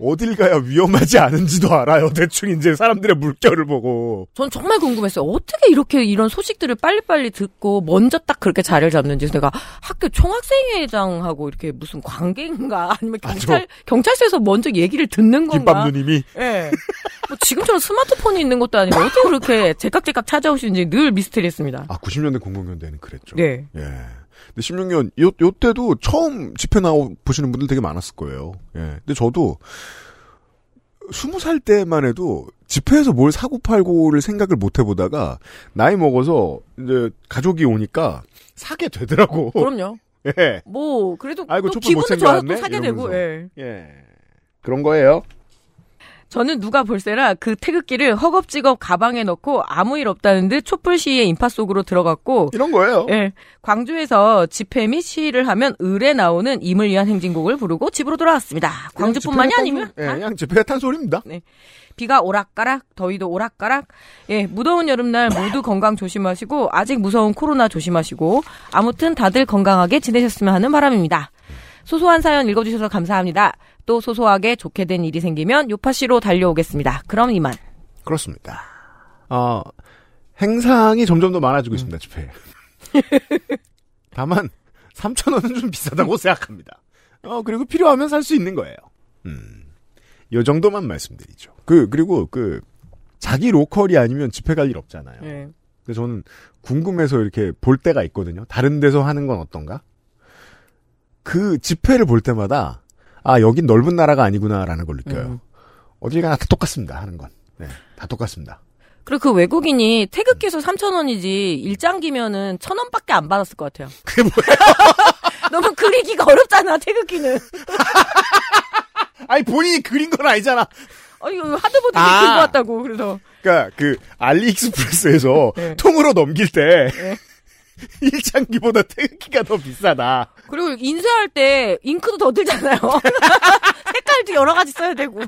어딜 가야 위험하지 않은지도 알아요. 대충 이제 사람들의 물결을 보고. 전 정말 궁금했어요. 어떻게 이렇게 이런 소식들을 빨리빨리 듣고 먼저 딱 그렇게 자리를 잡는지. 내가 학교 총학생회장하고 이렇게 무슨 관계인가 아니면 경찰 맞아. 경찰서에서 먼저 얘기를 듣는 건가? 김밥 누님이 예. 뭐 지금처럼 스마트폰이 있는 것도 아니고 어떻게 그렇게 제깍제깍 찾아오시는지 늘 미스테리했습니다. 아 90년대 00년대는 그랬죠. 네. 예. 근데 16년 요 요 때도 처음 집회 나오 보시는 분들 되게 많았을 거예요. 예. 근데 저도 20살 때만 해도 집회에서 뭘 사고 팔고를 생각을 못 해보다가 나이 먹어서 이제 가족이 오니까 사게 되더라고. 그럼요. 예. 뭐 그래도 아이고, 또 기분도 좋아서 또? 사게 되고. 이러면서. 예. 예. 그런 거예요. 저는 누가 볼세라 그 태극기를 허겁지겁 가방에 넣고 아무 일 없다는 듯 촛불 시위의 인파 속으로 들어갔고 이런 거예요. 예. 광주에서 집회 및 시위를 하면 을에 나오는 임을 위한 행진곡을 부르고 집으로 돌아왔습니다. 광주뿐만이 아니면 탄 소- 예, 다 그냥 집회가 탄 소리입니다. 비가 오락가락, 더위도 오락가락. 예, 무더운 여름날 모두 건강 조심하시고 아직 무서운 코로나 조심하시고 아무튼 다들 건강하게 지내셨으면 하는 바람입니다. 소소한 사연 읽어주셔서 감사합니다. 또 소소하게 좋게 된 일이 생기면 요파씨로 달려오겠습니다. 그럼 이만. 그렇습니다. 어, 행상이 점점 더 많아지고 있습니다, 집회. 다만, 3,000원은 좀 비싸다고 생각합니다. 어, 그리고 필요하면 살 수 있는 거예요. 음. 요 정도만 말씀드리죠. 그, 그리고 그, 자기 로컬이 아니면 집회 갈 일 없잖아요. 예. 근데 저는 궁금해서 이렇게 볼 때가 있거든요. 다른 데서 하는 건 어떤가? 그 지폐를 볼 때마다 아 여긴 넓은 나라가 아니구나라는 걸 느껴요. 음. 어딜 가나 다 똑같습니다 하는 건. 네, 다 똑같습니다. 그리고 그 외국인이 태극기수 3,000원이지 일장기면은 1,000원밖에 안 받았을 것 같아요. 그게 뭐예요? 너무 그리기가 어렵잖아, 태극기는. 아니 본인이 그린 건 아니잖아. 아니, 이거 하드보드 아. 들고 왔다고, 그래서. 그러니까 그 알리익스프레스에서 네. 통으로 넘길 때 네. 일장기보다 태극기가 더 비싸다. 그리고 인쇄할 때 잉크도 더 들잖아요. 색깔도 여러 가지 써야 되고.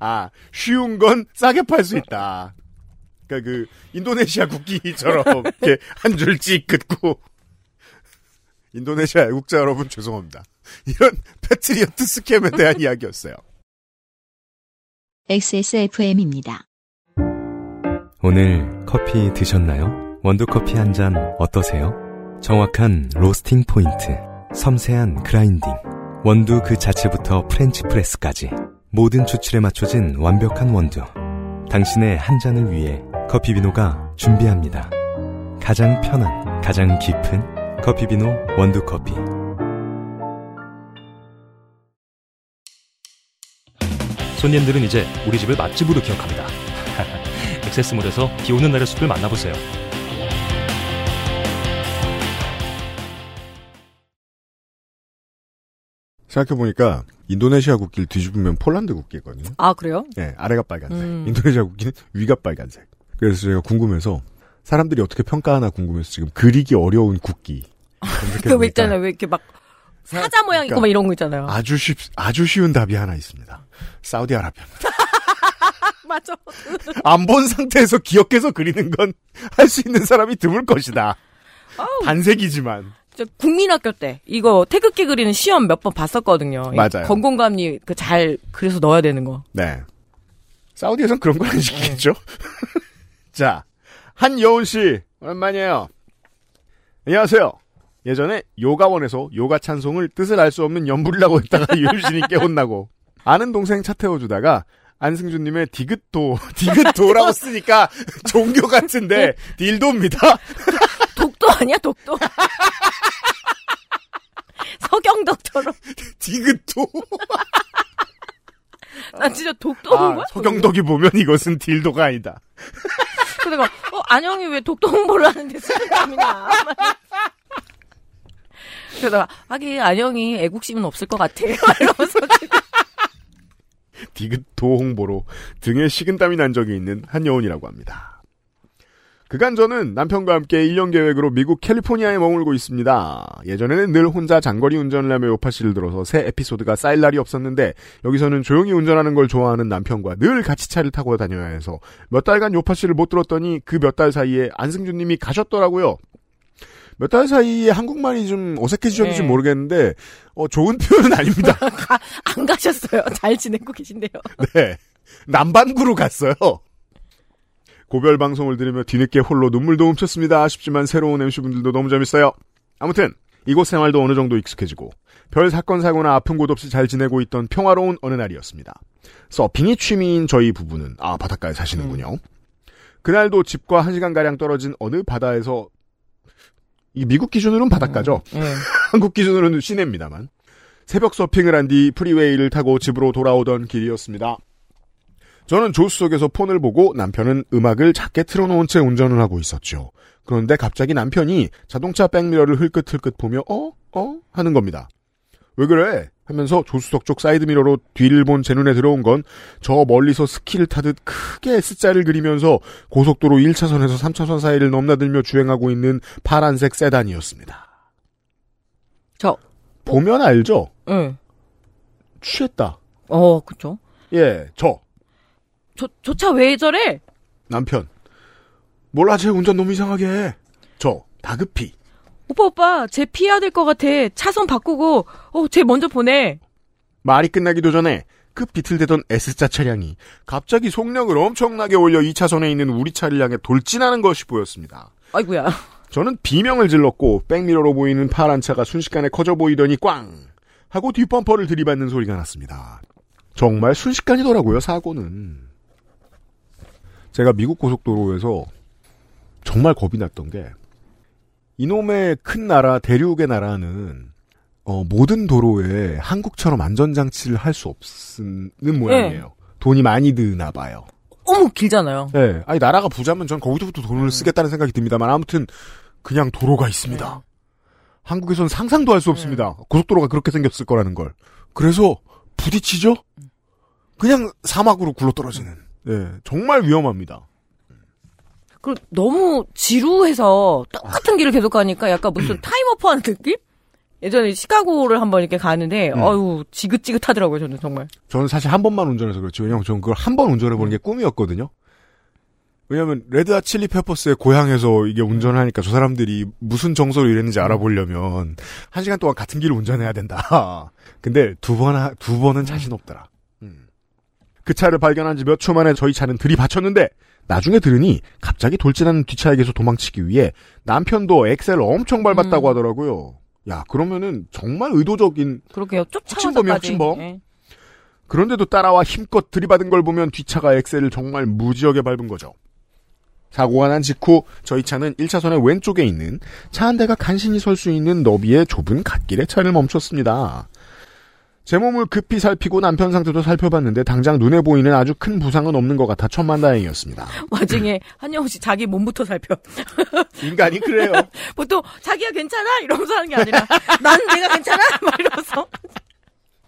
아 쉬운 건 싸게 팔 수 있다. 그러니까 그 인도네시아 국기처럼 이렇게 한줄찍 긋고 인도네시아 애국자 여러분 죄송합니다. 이런 패트리어트 스캠에 대한 이야기였어요. XSFM입니다. 오늘 커피 드셨나요? 원두커피 한 잔 어떠세요? 정확한 로스팅 포인트, 섬세한 grinding, 원두 그 자체부터 French press까지 모든 추출에 맞춰진 완벽한 원두. 당신의 한 잔을 위해 커피비노가 준비합니다. 가장 편한, 가장 깊은 커피비노 원두커피. 손님들은 이제 우리 집을 맛집으로 기억합니다. 액세스몰에서 비 오는 날의 숲을 만나보세요. 생각해보니까 인도네시아 국기를 뒤집으면 폴란드 국기거든요. 아, 그래요? 네, 아래가 빨간색. 음. 인도네시아 국기는 위가 빨간색. 그래서 제가 궁금해서 사람들이 어떻게 평가하나 궁금해서 지금 그리기 어려운 국기. 그 왜 있잖아요. 왜 이렇게 막 사자 모양 있고 그러니까 막 이런 거 있잖아요. 아주 쉽, 아주 쉬운 답이 하나 있습니다. 사우디아라비아입니다. 맞아. 안 본 상태에서 기억해서 그리는 건 할 수 있는 사람이 드물 것이다. 반색이지만. 저 국민학교 때 이거 태극기 그리는 시험 몇 번 봤었거든요. 이 맞아요. 건공감리 그 잘 그래서 넣어야 되는 거. 네. 사우디에선 그런 걸 안 시키겠죠? 자, 한여운 씨, 오랜만이에요. 안녕하세요. 예전에 요가원에서 요가 찬송을 뜻을 알 수 없는 연불이라고 했다가 유심신이 깨혼나고 아는 동생 차 태워주다가 안승준님의 디귿도 디귿도라고 쓰니까 종교 같은데 딜도입니다. 독도 아니야 독도. 서경덕처럼. 디귿도. 나 진짜 독도 온 아, 거야? 서경덕이 보면 이것은 딜도가 아니다. 그래가 어 안영이 왜 독도 홍보를 하는데 수감이냐. 그러다가 하긴 안영이 애국심은 없을 것 같아. 이러면서 디귿도 홍보로 등에 식은땀이 난 적이 있는 한여운이라고 합니다. 그간 저는 남편과 함께 1년 계획으로 미국 캘리포니아에 머물고 있습니다. 예전에는 늘 혼자 장거리 운전을 하며 요파 씨를 들어서 새 에피소드가 쌓일 날이 없었는데 여기서는 조용히 운전하는 걸 좋아하는 남편과 늘 같이 차를 타고 다녀야 해서 몇 달간 요파 씨를 못 들었더니 그 몇 달 사이에 안승준 님이 가셨더라고요. 몇 달 사이에 한국말이 좀 어색해지셨는지 네. 모르겠는데 어, 좋은 표현은 아닙니다. 안 가셨어요. 잘 지내고 계신데요. 네. 남반구로 갔어요. 고별 방송을 들으며 뒤늦게 홀로 눈물도 훔쳤습니다. 아쉽지만 새로운 MC분들도 너무 재밌어요. 아무튼 이곳 생활도 어느 정도 익숙해지고 별 사건 사고나 아픈 곳 없이 잘 지내고 있던 평화로운 어느 날이었습니다. 서핑이 취미인 저희 부부는 아 바닷가에 사시는군요. 그날도 집과 1시간 가량 떨어진 어느 바다에서 이 미국 기준으로는 바닷가죠. 네. 한국 기준으로는 시내입니다만 새벽 서핑을 한 뒤 프리웨이를 타고 집으로 돌아오던 길이었습니다. 저는 조수석에서 폰을 보고 남편은 음악을 작게 틀어놓은 채 운전을 하고 있었죠. 그런데 갑자기 남편이 자동차 백미러를 흘끗흘끗 보며 어? 어? 하는 겁니다. 왜 그래? 하면서 조수석 쪽 사이드미러로 뒤를 본 제 눈에 들어온 건 저 멀리서 스키를 타듯 크게 S자를 그리면서 고속도로 1차선에서 3차선 사이를 넘나들며 주행하고 있는 파란색 세단이었습니다. 저, 보면 알죠? 응. 취했다. 어, 그쵸. 예, 저, 저, 저 차 왜 저래? 남편. 몰라, 쟤 운전 너무 이상하게 해. 저, 다급히. 오빠, 오빠, 쟤 피해야 될 것 같아. 차선 바꾸고, 어, 쟤 먼저 보내. 말이 끝나기도 전에 그 비틀대던 S자 차량이 갑자기 속력을 엄청나게 올려 2차선에 있는 우리 차를 향해 돌진하는 것이 보였습니다. 아이고야. 저는 비명을 질렀고 백미러로 보이는 파란 차가 순식간에 커져 보이더니 꽝 하고 뒷범퍼를 들이받는 소리가 났습니다. 정말 순식간이더라고요 사고는. 제가 미국 고속도로에서 정말 겁이 났던 게 이놈의 큰 나라 대륙의 나라는 어, 모든 도로에 한국처럼 안전장치를 할 수 없는 모양이에요. 돈이 많이 드나 봐요. 어머 길잖아요. 네. 아니, 나라가 부자면 전 거기서부터 돈을 쓰겠다는 생각이 듭니다만 아무튼 그냥 도로가 있습니다. 한국에선 상상도 할 수 없습니다. 고속도로가 그렇게 생겼을 거라는 걸. 그래서 부딪히죠? 그냥 사막으로 굴러떨어지는. 네. 정말 위험합니다. 그리고 너무 지루해서 똑같은 길을 계속 가니까 약간 무슨 타임어퍼하는 느낌? 예전에 시카고를 한번 이렇게 가는데 음. 어유 지긋지긋하더라고요 저는 정말. 저는 사실 한 번만 운전해서 그렇지. 왜냐면 저는 그걸 한 번 운전해보는 게 꿈이었거든요. 왜냐면 레드핫 칠리 페퍼스의 고향에서 이게 운전을 하니까 저 사람들이 무슨 정서로 이랬는지 알아보려면 한 시간 동안 같은 길을 운전해야 된다. 근데 두 번, 하- 두 번은 자신 없더라. 음. 그 차를 발견한 지 몇 초 만에 저희 차는 들이받쳤는데 나중에 들으니 갑자기 돌진하는 뒷차에게서 도망치기 위해 남편도 엑셀을 엄청 밟았다고 음. 하더라고요. 야, 그러면은 정말 의도적인 그렇게요. 확신범이야, 쫓아가서까지. 확신범. 예. 그런데도 따라와 힘껏 들이받은 걸 보면 뒷차가 엑셀을 정말 무지하게 밟은 거죠. 사고가 난 직후 저희 차는 1차선의 왼쪽에 있는 차 한 대가 간신히 설 수 있는 너비의 좁은 갓길에 차를 멈췄습니다. 제 몸을 급히 살피고 남편 상태도 살펴봤는데 당장 눈에 보이는 아주 큰 부상은 없는 것 같아 천만다행이었습니다. 와중에 한영호 씨 자기 몸부터 살펴. 인간이 그래요. 보통 자기가 괜찮아 이러면서 하는 게 아니라 난 내가 괜찮아 막 이러면서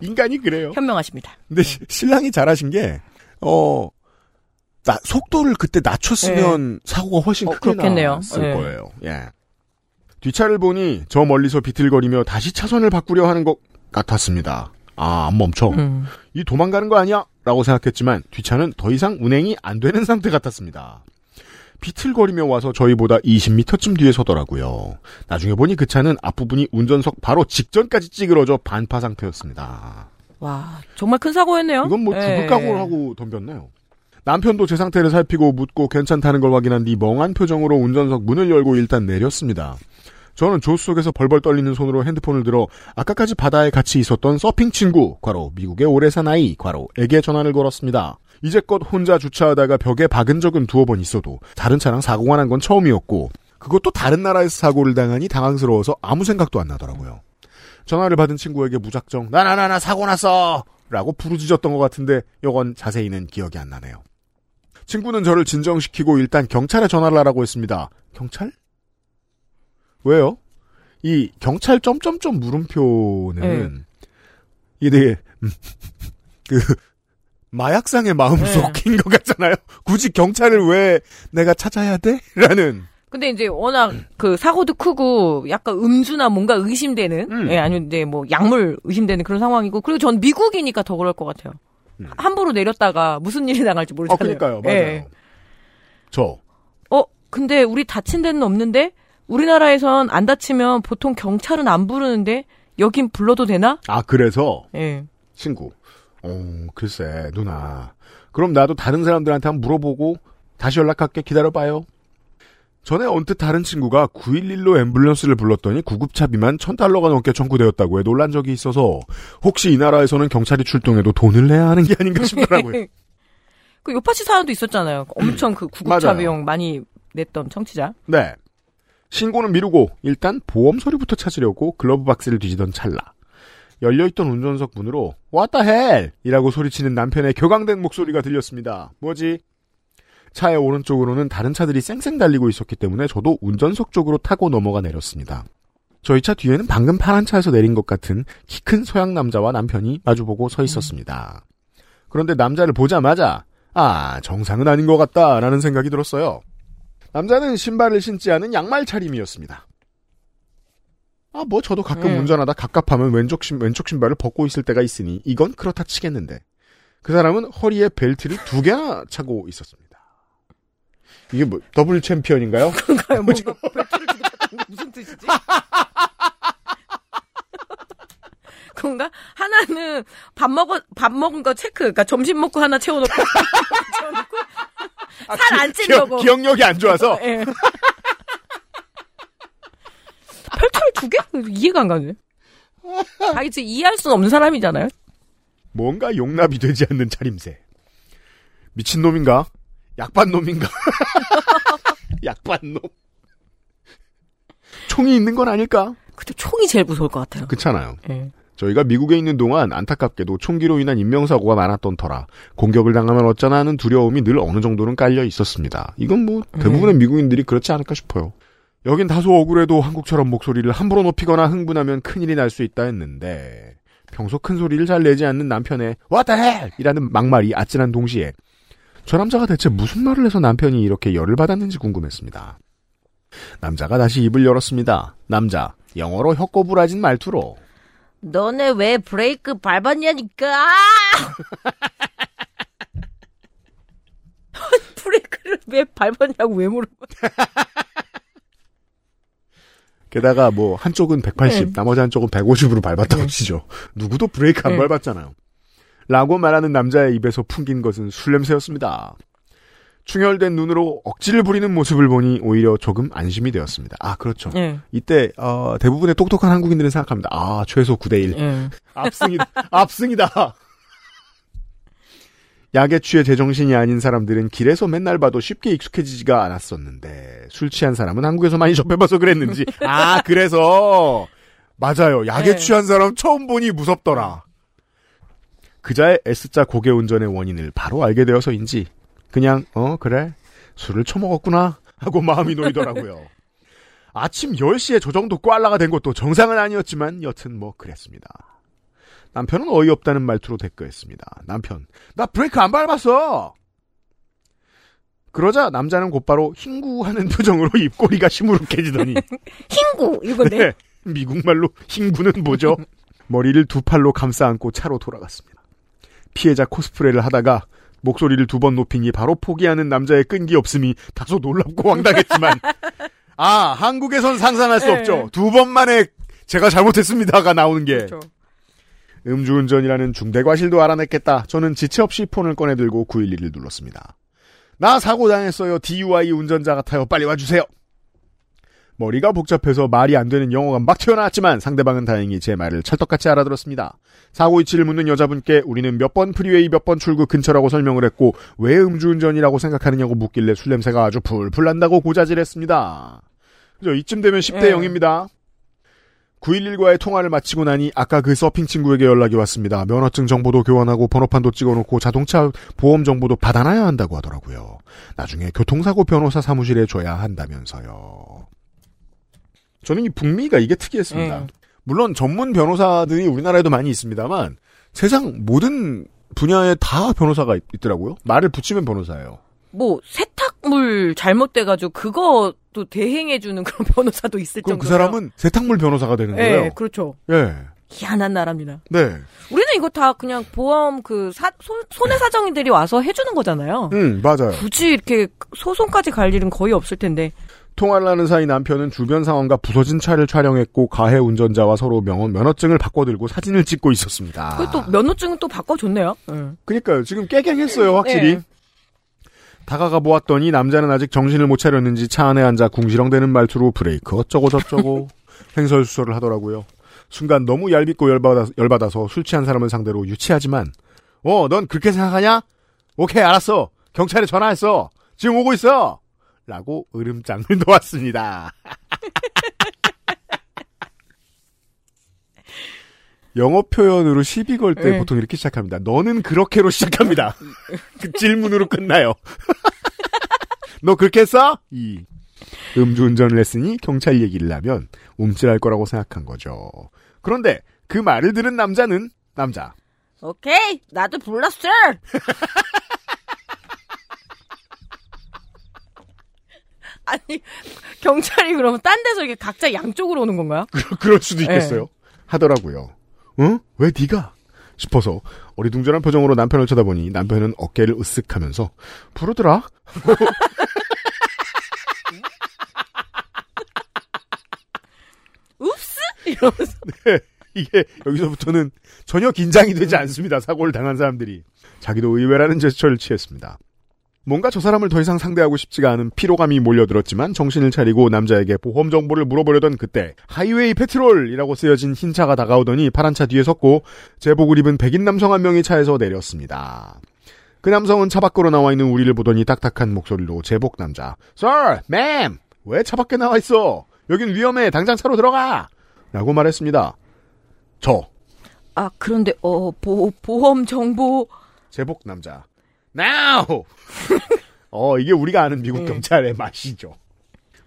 인간이 그래요. 현명하십니다. 근데 시- 신랑이 잘하신 게, 어, 나, 속도를 그때 낮췄으면 사고가 훨씬 어, 크게 그렇겠네요. 났을 네. 거예요. 예. 뒷차를 보니 저 멀리서 비틀거리며 다시 차선을 바꾸려 하는 것 같았습니다. 아, 안 멈춰. 음. 이 도망가는 거 아니야? 라고 생각했지만 뒷차는 더 이상 운행이 안 되는 상태 같았습니다. 비틀거리며 와서 저희보다 20m쯤 뒤에 서더라고요. 나중에 보니 그 차는 앞부분이 운전석 바로 직전까지 찌그러져 반파 상태였습니다. 와 정말 큰 사고였네요. 이건 뭐 죽을 예. 각오를 하고 덤볐네요. 남편도 제 상태를 살피고 묻고 괜찮다는 걸 확인한 뒤 멍한 표정으로 운전석 문을 열고 일단 내렸습니다. 저는 조수 속에서 벌벌 떨리는 손으로 핸드폰을 들어 아까까지 바다에 같이 있었던 서핑 친구, 과로 미국에 오래 산 아이, 과로에게 전화를 걸었습니다. 이제껏 혼자 주차하다가 벽에 박은 적은 두어 번 있어도 다른 차랑 사고가 난 건 처음이었고 그것도 다른 나라에서 사고를 당하니 당황스러워서 아무 생각도 안 나더라고요. 전화를 받은 친구에게 무작정 나나나나 사고 났어 라고 부르짖었던 것 같은데 요건 자세히는 기억이 안 나네요. 친구는 저를 진정시키고 일단 경찰에 전화를 하라고 했습니다. 경찰? 왜요? 이 경찰 점점점 물음표는 이게 되게 음, 그 마약상의 마음 네. 속인 것 같잖아요. 굳이 경찰을 왜 내가 찾아야 돼? 라는 근데 이제 워낙 그 사고도 크고 약간 음주나 뭔가 의심되는 음. 예 아니면 이제 뭐 약물 의심되는 그런 상황이고 그리고 전 미국이니까 더 그럴 것 같아요. 음. 함부로 내렸다가 무슨 일이 어 모르잖아요. 그러니까요. 맞아요. 예. 저 어 근데 우리 다친 데는 없는데 우리나라에선 안 다치면 보통 경찰은 안 부르는데 여긴 불러도 되나? 아, 그래서 예. 친구. 어, 글쎄, 누나. 그럼 나도 다른 사람들한테 한번 물어보고 다시 연락할게. 기다려봐요. 전에 언뜻 다른 친구가 911로 앰뷸런스를 불렀더니 구급차비만 1000달러가 넘게 청구되었다고 해 놀란 적이 있어서 혹시 이 나라에서는 경찰이 출동해도 돈을 내야 하는 게 아닌가 싶더라고요. 그 요팟시 사연도 있었잖아요. 엄청 그 구급차. 비용 많이 냈던 청취자. 네. 신고는 미루고 일단 보험 서류부터 찾으려고 글러브 박스를 뒤지던 찰나. 열려있던 운전석 문으로 What the hell! 이라고 소리치는 남편의 격앙된 목소리가 들렸습니다. 뭐지? 차의 오른쪽으로는 다른 차들이 쌩쌩 달리고 있었기 때문에 저도 운전석 쪽으로 타고 넘어가 내렸습니다. 저희 차 뒤에는 방금 파란 차에서 내린 것 같은 키 큰 서양 남자와 남편이 마주보고 서 있었습니다. 그런데 남자를 보자마자 아 정상은 아닌 것 같다라는 생각이 들었어요. 남자는 신발을 신지 않은 양말 차림이었습니다. 아, 뭐 저도 가끔 음. 운전하다 갑갑하면 왼쪽 신 왼쪽 신발을 벗고 있을 때가 있으니 이건 그렇다 치겠는데 그 사람은 허리에 벨트를 두 개나 차고 있었습니다. 이게 뭐 더블 챔피언인가요? 그런가요? 뭔가 벨트를 주고 탔다는 게 무슨 뜻이지? 그런가? 하나는 밥 먹어 밥 먹은 거 체크. 그러니까 점심 먹고 하나 채워놓고 채워놓고 살안 찌려고. 기억, 기억 력이 안 좋아서 예. 펠트를 두 개? 이해가 안 가네. 아, 이제 이해할 수 없는 사람이잖아요. 뭔가 용납이 되지 않는 차림새. 미친놈인가? 약반놈인가? 약반놈. 총이 있는 건 아닐까? 그때 총이 제일 무서울 것 같아요. 그렇잖아요. 예. 저희가 미국에 있는 동안 안타깝게도 총기로 인한 인명사고가 많았던 터라 공격을 당하면 어쩌나 하는 두려움이 늘 어느 정도는 깔려 있었습니다. 이건 뭐 대부분의 미국인들이 그렇지 않을까 싶어요. 여긴 다소 억울해도 한국처럼 목소리를 함부로 높이거나 흥분하면 큰일이 날 수 있다 했는데 평소 큰 소리를 잘 내지 않는 남편의 What the hell! 이라는 막말이 아찔한 동시에 저 남자가 대체 무슨 말을 해서 남편이 이렇게 열을 받았는지 궁금했습니다. 남자가 다시 입을 열었습니다. 남자, 영어로 혀꼬부라진 말투로 너네 왜 브레이크 밟았냐니까! 브레이크를 왜 밟았냐고 왜 물어봐. 게다가 뭐 한쪽은 180, 네. 나머지 한쪽은 150으로 밟았다고 치죠. 누구도 브레이크 안 네. 밟았잖아요. 라고 말하는 남자의 입에서 풍긴 것은 술 냄새였습니다. 충혈된 눈으로 억지를 부리는 모습을 보니 오히려 조금 안심이 되었습니다. 아 그렇죠. 예. 이때 어, 대부분의 똑똑한 한국인들은 생각합니다. 아 최소 9대1 예. 압승이다. 압승이다. 약에 취해 제정신이 아닌 사람들은 길에서 맨날 봐도 쉽게 익숙해지지가 않았었는데 술 취한 사람은 한국에서 많이 접해봐서 그랬는지 아 그래서 맞아요 약에 네. 취한 사람 처음 보니 무섭더라 그자의 S자 고개 운전의 원인을 바로 알게 되어서인지 그냥 어 그래 술을 처먹었구나 하고 마음이 놓이더라고요 아침 10시에 저 정도 꽐라가 된 것도 정상은 아니었지만 여튼 뭐 그랬습니다 남편은 어이없다는 말투로 대꾸했습니다. 남편, 나 브레이크 안 밟았어! 그러자 남자는 곧바로 흰구하는 표정으로 입꼬리가 시무룩해지더니, 흰구! 이건데. 네, 미국말로 흰구는 뭐죠? 머리를 두 팔로 감싸 안고 차로 돌아갔습니다. 피해자 코스프레를 하다가 목소리를 두 번 높이니 바로 포기하는 남자의 끈기 없음이 다소 놀랍고 황당했지만, 아, 한국에선 상상할 수 네. 없죠. 두 번 만에 제가 잘못했습니다가 나오는 게. 그렇죠. 음주운전이라는 중대 과실도 알아냈겠다. 저는 지체 없이 폰을 꺼내들고 911을 눌렀습니다. 나 사고 당했어요. DUI 운전자 같아요. 빨리 와주세요. 머리가 복잡해서 말이 안 되는 영어가 막 튀어나왔지만 상대방은 다행히 제 말을 찰떡같이 알아들었습니다. 사고 위치를 묻는 여자분께 우리는 몇 번 프리웨이 몇 번 출구 근처라고 설명을 했고 왜 음주운전이라고 생각하느냐고 묻길래 술 냄새가 아주 풀풀 난다고 고자질했습니다. 그죠? 이쯤 되면 10대 예. 0입니다. 911과의 통화를 마치고 나니 아까 그 서핑 친구에게 연락이 왔습니다. 면허증 정보도 교환하고 번호판도 찍어놓고 자동차 보험 정보도 받아놔야 한다고 하더라고요. 나중에 교통사고 변호사 사무실에 줘야 한다면서요. 저는 이 북미가 이게 특이했습니다. 음. 물론 전문 변호사들이 우리나라에도 많이 있습니다만 세상 모든 분야에 다 변호사가 있- 있더라고요. 말을 붙이면 변호사예요. 뭐, 세탁물 잘못돼가지고 그것도 대행해주는 그런 변호사도 있을 그럼 그 정도로. 사람은 세탁물 변호사가 되는 예, 거예요. 그렇죠. 예. 희한한 나라입니다. 네. 우리는 이거 다 그냥 보험 그 사, 손, 손해사정인들이 와서 해주는 거잖아요. 음, 맞아요. 굳이 이렇게 소송까지 갈 일은 거의 없을 텐데. 통화를 하는 사이 남편은 주변 상황과 부서진 차를 촬영했고 가해 운전자와 서로 명언 면허증을 바꿔들고 사진을 찍고 있었습니다. 그것도 면허증은 또 바꿔줬네요. 응. 그러니까요. 지금 깨갱했어요, 확실히. 네. 다가가 보았더니 남자는 아직 정신을 못 차렸는지 차 안에 앉아 궁시렁대는 말투로 브레이크 어쩌고 저쩌고 횡설수설을 하더라고요. 순간 너무 얄밉고 열받아, 열받아서 술 취한 사람을 상대로 유치하지만 어, 넌 그렇게 생각하냐? 오케이, 알았어. 경찰에 전화했어. 지금 오고 있어. 라고 으름장을 놓았습니다. 영어 표현으로 시비 걸때 네. 보통 이렇게 시작합니다. 너는 그렇게로 시작합니다. 그 질문으로 끝나요. 너 그렇게 했어? 이 음주운전을 했으니 경찰 얘기를 하면 움찔할 거라고 생각한 거죠. 그런데 그 말을 들은 남자는 남자. 오케이, 나도 불렀어. 아니 경찰이 그러면 딴 데서 이렇게 각자 양쪽으로 오는 건가요? 그럴 수도 있겠어요. 네. 하더라고요. 응? 왜 네가? 싶어서 어리둥절한 표정으로 남편을 쳐다보니 남편은 어깨를 으쓱하면서 부르더라. 읍스 이러면서 이게 여기서부터는 전혀 긴장이 되지 않습니다. 사고를 당한 사람들이. 자기도 의외라는 제스처를 취했습니다. 뭔가 저 사람을 더 이상 상대하고 싶지가 않은 피로감이 몰려들었지만 정신을 차리고 남자에게 보험 정보를 물어보려던 그때 하이웨이 페트롤이라고 쓰여진 흰 차가 다가오더니 파란 차 뒤에 섰고 제복을 입은 백인 남성 한 명이 차에서 내렸습니다. 그 남성은 차 밖으로 나와 있는 우리를 보더니 딱딱한 목소리로 제복 남자 Sir, ma'am, 왜 차 밖에 나와 있어? 여긴 위험해. 당장 차로 들어가. 라고 말했습니다. 저, 아, 그런데, 어, 보, 보험 정보. 제복 남자. Now! 어, 이게 우리가 아는 미국 네. 경찰의 맛이죠.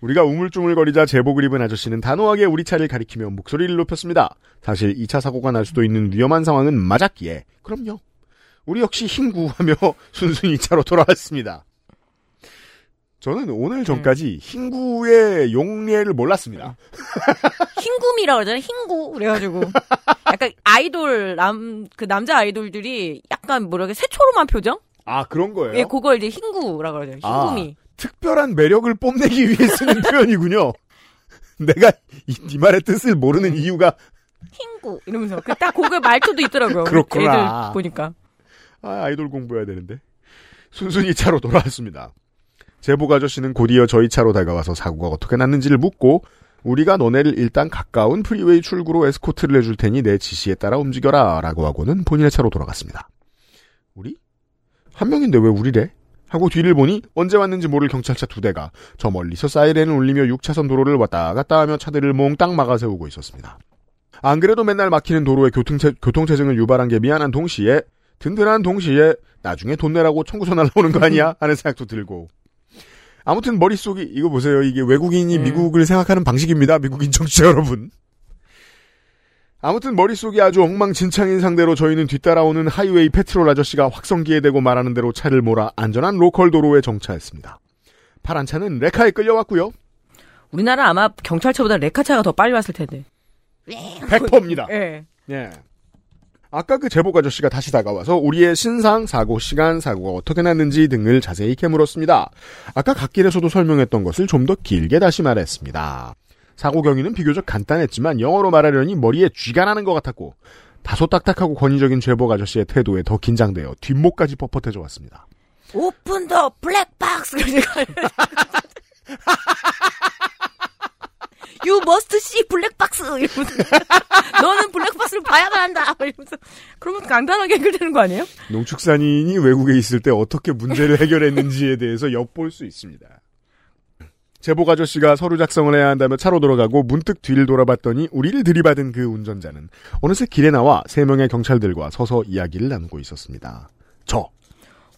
우리가 우물쭈물거리자 제복을 입은 아저씨는 단호하게 우리 차를 가리키며 목소리를 높였습니다. 사실 2차 사고가 날 수도 있는 위험한 상황은 맞았기에 그럼요. 우리 역시 흰구하며 순순히 차로 돌아왔습니다. 저는 오늘 전까지 흰구의 용례를 몰랐습니다. 흰구미라 그러잖아요. 흰구. 그래가지고. 약간 아이돌, 남, 그 남자 아이돌들이 약간 뭐랄까, 새초롬한 표정? 아 그런 거예요? 예, 그걸 이제 흰구라 그러죠. 흰구미. 아, 특별한 매력을 뽐내기 위해 쓰는 표현이군요. 내가 이, 이 말의 뜻을 모르는 이유가 흰구. 이러면서. 그딱 그거 말투도 있더라고요. 그렇구나. 애들 보니까. 아, 아이돌 공부해야 되는데. 순순히 차로 돌아왔습니다. 제복 아저씨는 곧이어 저희 차로 다가와서 사고가 어떻게 났는지를 묻고 우리가 너네를 일단 가까운 프리웨이 출구로 에스코트를 해줄 테니 내 지시에 따라 움직여라 라고 하고는 본인의 차로 돌아갔습니다. 우리? 한 명인데 왜 우리래? 하고 뒤를 보니 언제 왔는지 모를 경찰차 두 대가 저 멀리서 사이렌을 울리며 6차선 도로를 왔다 갔다 하며 차들을 몽땅 막아 세우고 있었습니다. 안 그래도 맨날 막히는 도로에 교통체, 교통체증을 유발한 게 미안한 동시에 든든한 동시에 나중에 돈 내라고 청구서 날라오는 거 아니야? 하는 생각도 들고 아무튼 머릿속이 이거 보세요. 이게 외국인이 음. 미국을 생각하는 방식입니다. 미국인 정치자 여러분. 아무튼 머릿속이 아주 엉망진창인 상태로 저희는 뒤따라오는 highway patrol 아저씨가 확성기에 대고 말하는 대로 차를 몰아 안전한 local 도로에 정차했습니다. 파란 차는 레카에 끌려왔고요. 우리나라 아마 경찰차보다 레카차가 더 빨리 왔을 텐데. 100%입니다. 예. 예. 아까 그 제복 아저씨가 다시 다가와서 우리의 신상, 사고 시간, 사고가 어떻게 났는지 등을 자세히 캐물었습니다. 아까 갓길에서도 설명했던 것을 좀 더 길게 다시 말했습니다. 사고 경위는 비교적 간단했지만 영어로 말하려니 머리에 쥐가 나는 것 같았고 다소 딱딱하고 권위적인 제복 아저씨의 태도에 더 긴장되어 뒷목까지 뻣뻣해져 왔습니다. Open the black box. You must see black box. 이러면서. 너는 블랙박스를 봐야만 한다. 이러면서. 그러면 간단하게 해결되는 거 아니에요? 농축산인이 외국에 있을 때 어떻게 문제를 해결했는지에 대해서 엿볼 수 있습니다. 제복 아저씨가 서류 작성을 해야 한다며 차로 돌아가고 문득 뒤를 돌아봤더니 우리를 들이받은 그 운전자는 어느새 길에 나와 세 명의 경찰들과 서서 이야기를 나누고 있었습니다. 저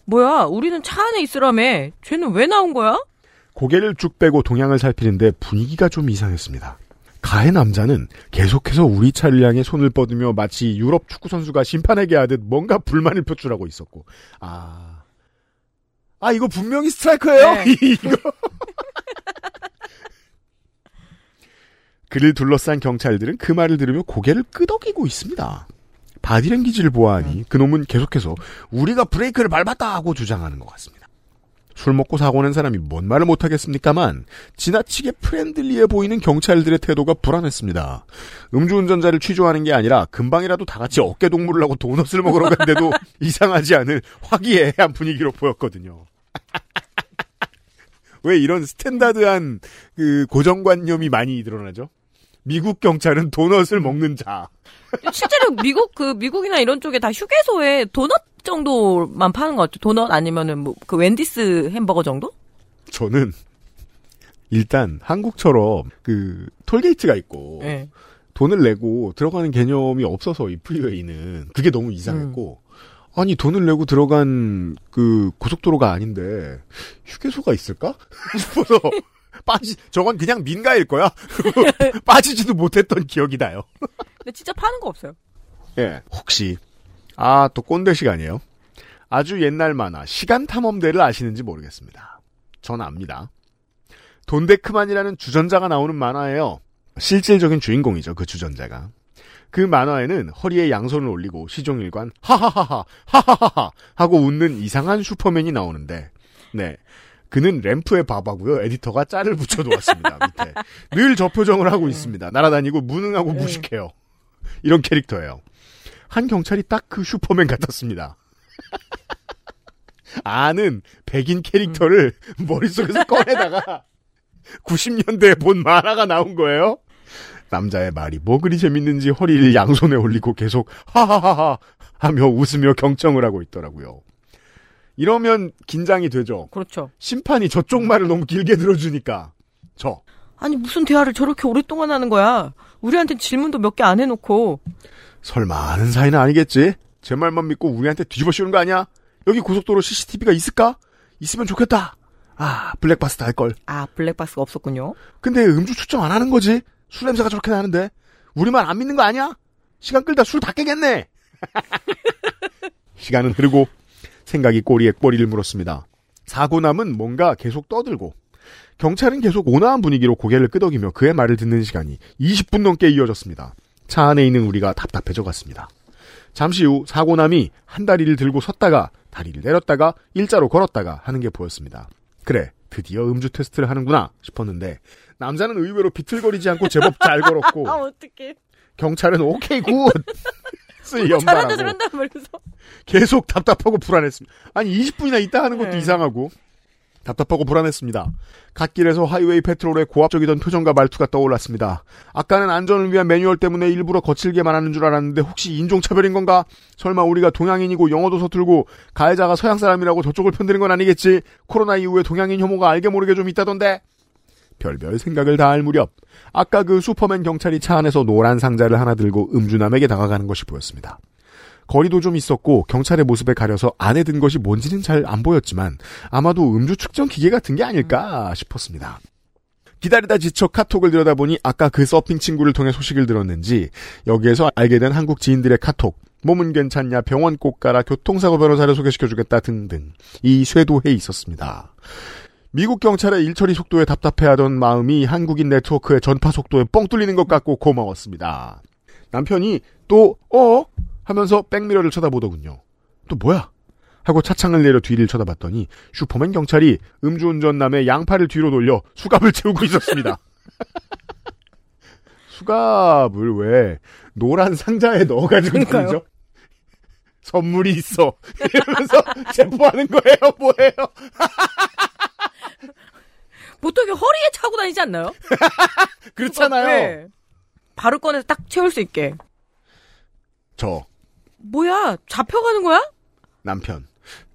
뭐야, 우리는 차 안에 있으라며. 쟤는 왜 나온 거야? 고개를 쭉 빼고 동향을 살피는데 분위기가 좀 이상했습니다. 가해 남자는 계속해서 우리 차를 향해 손을 뻗으며 마치 유럽 축구 선수가 심판에게 하듯 뭔가 불만을 표출하고 있었고, 아, 아 이거 분명히 스트라이커예요. 네. 이거. 그를 둘러싼 경찰들은 그 말을 들으며 고개를 끄덕이고 있습니다. body language를 보아하니 그놈은 계속해서 우리가 브레이크를 밟았다 하고 주장하는 것 같습니다. 술 먹고 사고 낸 사람이 뭔 말을 못하겠습니까만 지나치게 friendly해 보이는 경찰들의 태도가 불안했습니다. 음주운전자를 취조하는 게 아니라 금방이라도 다 같이 어깨 동무를 하고 도넛을 먹으러 간대도 이상하지 않을 화기애애한 분위기로 보였거든요. 왜 이런 standard한 그 고정관념이 많이 드러나죠? 미국 경찰은 도넛을 먹는 자. 실제로 미국, 그, 미국이나 이런 쪽에 다 휴게소에 도넛 정도만 파는 것 같아요. 도넛 아니면은 뭐, 그 웬디스 햄버거 정도? 저는 일단 한국처럼 그 톨게이트가 있고 예. 돈을 내고 들어가는 개념이 없어서 이 프리웨이는 그게 너무 이상했고 아니 돈을 내고 들어간 그 고속도로가 아닌데 휴게소가 있을까 싶어서 빠지 저건 그냥 민가일 거야 빠지지도 못했던 기억이 나요. 근데 진짜 파는 거 없어요. 예 혹시 아 또 꼰대 시간이에요. 아주 옛날 만화 시간 탐험대를 아시는지 모르겠습니다. 전 압니다. 돈데크만이라는 주전자가 나오는 만화예요. 실질적인 주인공이죠, 그 주전자가. 그 만화에는 허리에 양손을 올리고 시종일관 하하하하 하하하하 하고 웃는 이상한 슈퍼맨이 나오는데 네. 그는 램프에 바바고요. 에디터가 짤을 붙여놓았습니다. 밑에. 늘 저 표정을 하고 있습니다. 날아다니고 무능하고 무식해요. 이런 캐릭터예요. 한 경찰이 딱 그 슈퍼맨 같았습니다. 아는 백인 캐릭터를 머릿속에서 꺼내다가 90년대에 본 만화가 나온 거예요. 남자의 말이 뭐 그리 재밌는지 허리를 양손에 올리고 계속 하하하하 하며 웃으며 경청을 하고 있더라고요. 이러면 긴장이 되죠. 그렇죠. 심판이 저쪽 말을 너무 길게 들어주니까 저 아니 무슨 대화를 저렇게 오랫동안 하는 거야? 우리한테 질문도 몇 개 안 해놓고 설마 아는 사이는 아니겠지? 제 말만 믿고 우리한테 뒤집어 씌우는 거 아니야? 여기 고속도로 CCTV가 있을까? 있으면 좋겠다. 아, 블랙박스 할 걸. 아 블랙박스가 없었군요. 근데 음주 추정 안 하는 거지? 술 냄새가 저렇게 나는데? 우리만 안 믿는 거 아니야? 시간 끌다 술 다 깨겠네! 시간은 흐르고 생각이 꼬리에 꼬리를 물었습니다. 사고남은 뭔가 계속 떠들고 경찰은 계속 온화한 분위기로 고개를 끄덕이며 그의 말을 듣는 시간이 20분 넘게 이어졌습니다. 차 안에 있는 우리가 답답해져 갔습니다. 잠시 후 사고남이 한 다리를 들고 섰다가 다리를 내렸다가 일자로 걸었다가 하는 게 보였습니다. 그래 드디어 음주 테스트를 하는구나 싶었는데 남자는 의외로 비틀거리지 않고 제법 잘 걸었고 아 어떡해. 경찰은 okay good 쓸 잘한다 연발하고 잘한다 말면서. 계속 답답하고 불안했습니다. 아니 20분이나 있다 하는 것도 네. 이상하고 답답하고 불안했습니다. 갓길에서 highway patrol의 고압적이던 표정과 말투가 떠올랐습니다. 아까는 안전을 위한 매뉴얼 때문에 일부러 거칠게 말하는 줄 알았는데 혹시 인종차별인 건가? 설마 우리가 동양인이고 영어도 서툴고 가해자가 서양 사람이라고 저쪽을 편드는 건 아니겠지? 코로나 이후에 동양인 혐오가 알게 모르게 좀 있다던데? 별별 생각을 다 할 무렵 아까 그 슈퍼맨 경찰이 차 안에서 노란 상자를 하나 들고 음주남에게 다가가는 것이 보였습니다. 거리도 좀 있었고 경찰의 모습에 가려서 안에 든 것이 뭔지는 잘 안 보였지만 아마도 음주 측정 기계 같은 게 아닐까 싶었습니다. 기다리다 지쳐 카톡을 들여다보니 아까 그 서핑 친구를 통해 소식을 들었는지 여기에서 알게 된 한국 지인들의 카톡 몸은 괜찮냐 병원 꼭 가라 교통사고 변호사를 소개시켜주겠다 등등 이 쇄도해 있었습니다. 미국 경찰의 일처리 속도에 답답해하던 마음이 한국인 네트워크의 전파 속도에 뻥 뚫리는 것 같고 고마웠습니다. 남편이 또 어? 하면서 백미러를 쳐다보더군요. 또 뭐야? 하고 차창을 내려 뒤를 쳐다봤더니 슈퍼맨 경찰이 음주운전남의 양팔을 뒤로 돌려 수갑을 채우고 있었습니다. 수갑을 왜 노란 상자에 넣어가지고. 다니죠? 선물이 있어. 이러면서 체포하는 거예요, 뭐예요? 보통 이게 허리에 차고 다니지 않나요? 그렇잖아요. 네. 바로 꺼내서 딱 채울 수 있게. 저 뭐야 잡혀가는 거야? 남편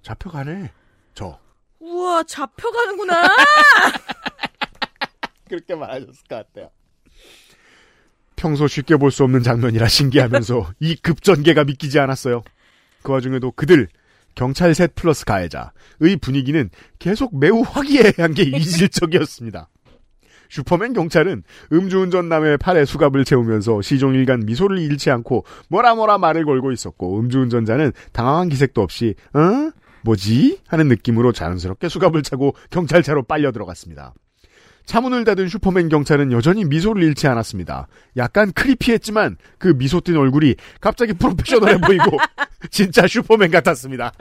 잡혀가네. 저 우와 잡혀가는구나. 그렇게 말하셨을 것 같아요. 평소 쉽게 볼 수 없는 장면이라 신기하면서 이 급전개가 믿기지 않았어요. 그 와중에도 그들 경찰 셋 플러스 가해자의 분위기는 계속 매우 화기애애한 게 이질적이었습니다. 슈퍼맨 경찰은 음주운전 남의 팔에 수갑을 채우면서 시종일관 미소를 잃지 않고 뭐라 뭐라 말을 걸고 있었고 음주운전자는 당황한 기색도 없이 어? 뭐지? 하는 느낌으로 자연스럽게 수갑을 차고 경찰차로 빨려 들어갔습니다. 차문을 닫은 슈퍼맨 경찰은 여전히 미소를 잃지 않았습니다. 약간 크리피했지만 그 미소 띤 얼굴이 갑자기 프로페셔널해 보이고 진짜 슈퍼맨 같았습니다.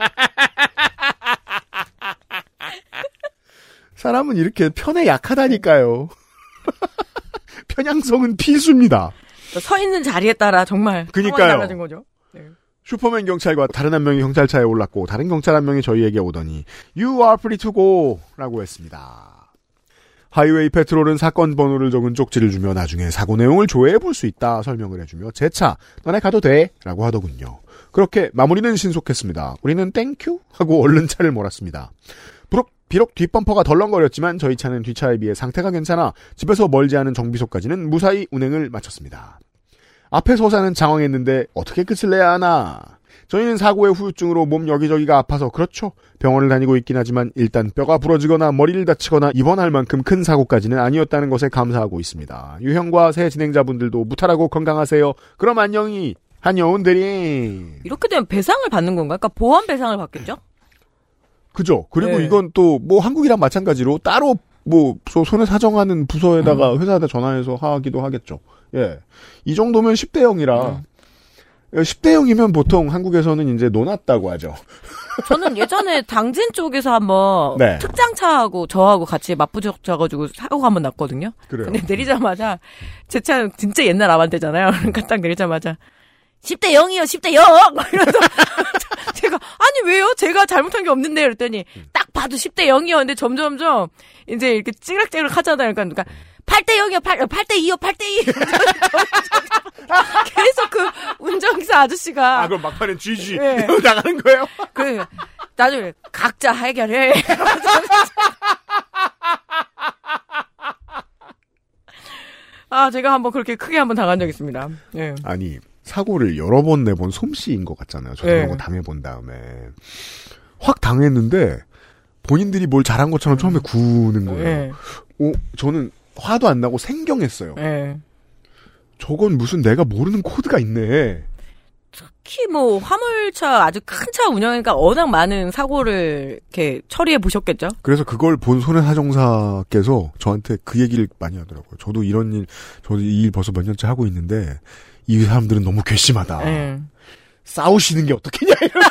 사람은 이렇게 편에 약하다니까요. 편향성은 필수입니다. 서 있는 자리에 따라 정말 그니까요. 달라진 거죠. 슈퍼맨 경찰과 다른 한 명이 경찰차에 올랐고 다른 경찰 한 명이 저희에게 오더니 You are free to go 라고 했습니다. highway patrol은 사건 번호를 적은 쪽지를 주며 나중에 사고 내용을 조회해 볼 수 있다 설명을 해주며 재차 너네 가도 돼 라고 하더군요. 그렇게 마무리는 신속했습니다. 우리는 thank you 하고 얼른 차를 몰았습니다. 비록, 비록 뒷범퍼가 덜렁거렸지만 저희 차는 뒷차에 비해 상태가 괜찮아 집에서 멀지 않은 정비소까지는 무사히 운행을 마쳤습니다. 앞에 서사는 장황했는데 어떻게 끝을 내야 하나. 저희는 사고의 후유증으로 몸 여기저기가 아파서 그렇죠. 병원을 다니고 있긴 하지만 일단 뼈가 부러지거나 머리를 다치거나 입원할 만큼 큰 사고까지는 아니었다는 것에 감사하고 있습니다. 유형과 새 진행자분들도 무탈하고 건강하세요. 그럼 안녕히 한여운들이 이렇게 되면 배상을 받는 건가? 그러니까 보험 배상을 받겠죠? 그죠. 그리고 네. 이건 또 뭐 한국이랑 마찬가지로 따로 뭐 소- 손에 사정하는 부서에다가 회사에다 전화해서 하기도 하겠죠. 예. 이 정도면 10대 0이라 10대 0이면 보통 한국에서는 이제 노났다고 하죠. 저는 예전에 당진 쪽에서 한번 네. 특장차하고 저하고 같이 맞부딪혀가지고 사고가 한번 났거든요. 그래요. 근데 내리자마자 제 차는 진짜 옛날 아반떼잖아요. 그러니까 딱 내리자마자 10대 0이요, 10대 0! 이러면서 제가 아니 왜요? 제가 잘못한 게 없는데 그랬더니 딱 봐도 10대 0이요. 근데 점점점 이제 이렇게 찌락찌락 하잖아요. 그러니까, 그러니까 8대 0이요, 8, 8대 2요, 8대 2. 계속 그 운전기사 아저씨가 아, 그럼 막판엔 GG 네. 나가는 거예요? 그 나중에 각자 해결해. 아, 제가 한번 그렇게 크게 한번 당한 적 있습니다. 예. 아니 사고를 여러 번 내본 솜씨인 것 같잖아요. 저도 네. 이런 거 당해본 다음에 확 당했는데 본인들이 뭘 잘한 것처럼 처음에 구는 거예요. 예. 오, 저는 화도 안 나고 생경했어요. 예. 저건 무슨 내가 모르는 코드가 있네. 특히 뭐 화물차 아주 큰 차 운영이니까 워낙 많은 사고를 이렇게 처리해 보셨겠죠? 그래서 그걸 본 손해사 정사께서 저한테 그 얘기를 많이 하더라고요. 저도 이런 일, 저도 이 일 벌써 몇 년째 하고 있는데 이 사람들은 너무 괘씸하다. 예. 싸우시는 게 어떻겠냐. 이런.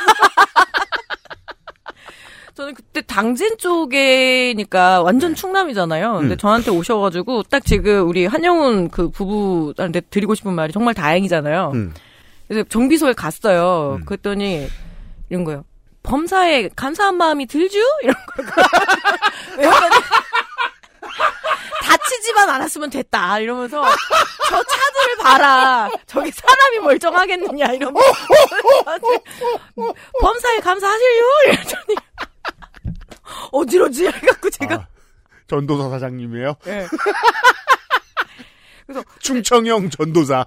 저는 그때 당진 쪽에니까 완전 충남이잖아요. 근데 음. 저한테 오셔가지고 딱 지금 우리 한영훈 그 부부한테 드리고 싶은 말이 정말 다행이잖아요. 음. 그래서 정비소에 갔어요. 그랬더니 이런 거요. 범사에 감사한 마음이 들죠? 이런 거. 왜냐면 다치지만 않았으면 됐다. 이러면서 저 차들을 봐라. 저기 사람이 멀쩡하겠느냐 이러면서 범사에 감사하실요? 이랬더니 어지러지 해갖고 제가 아, 전도사 사장님이에요? 예. 그래서 충청형 전도사.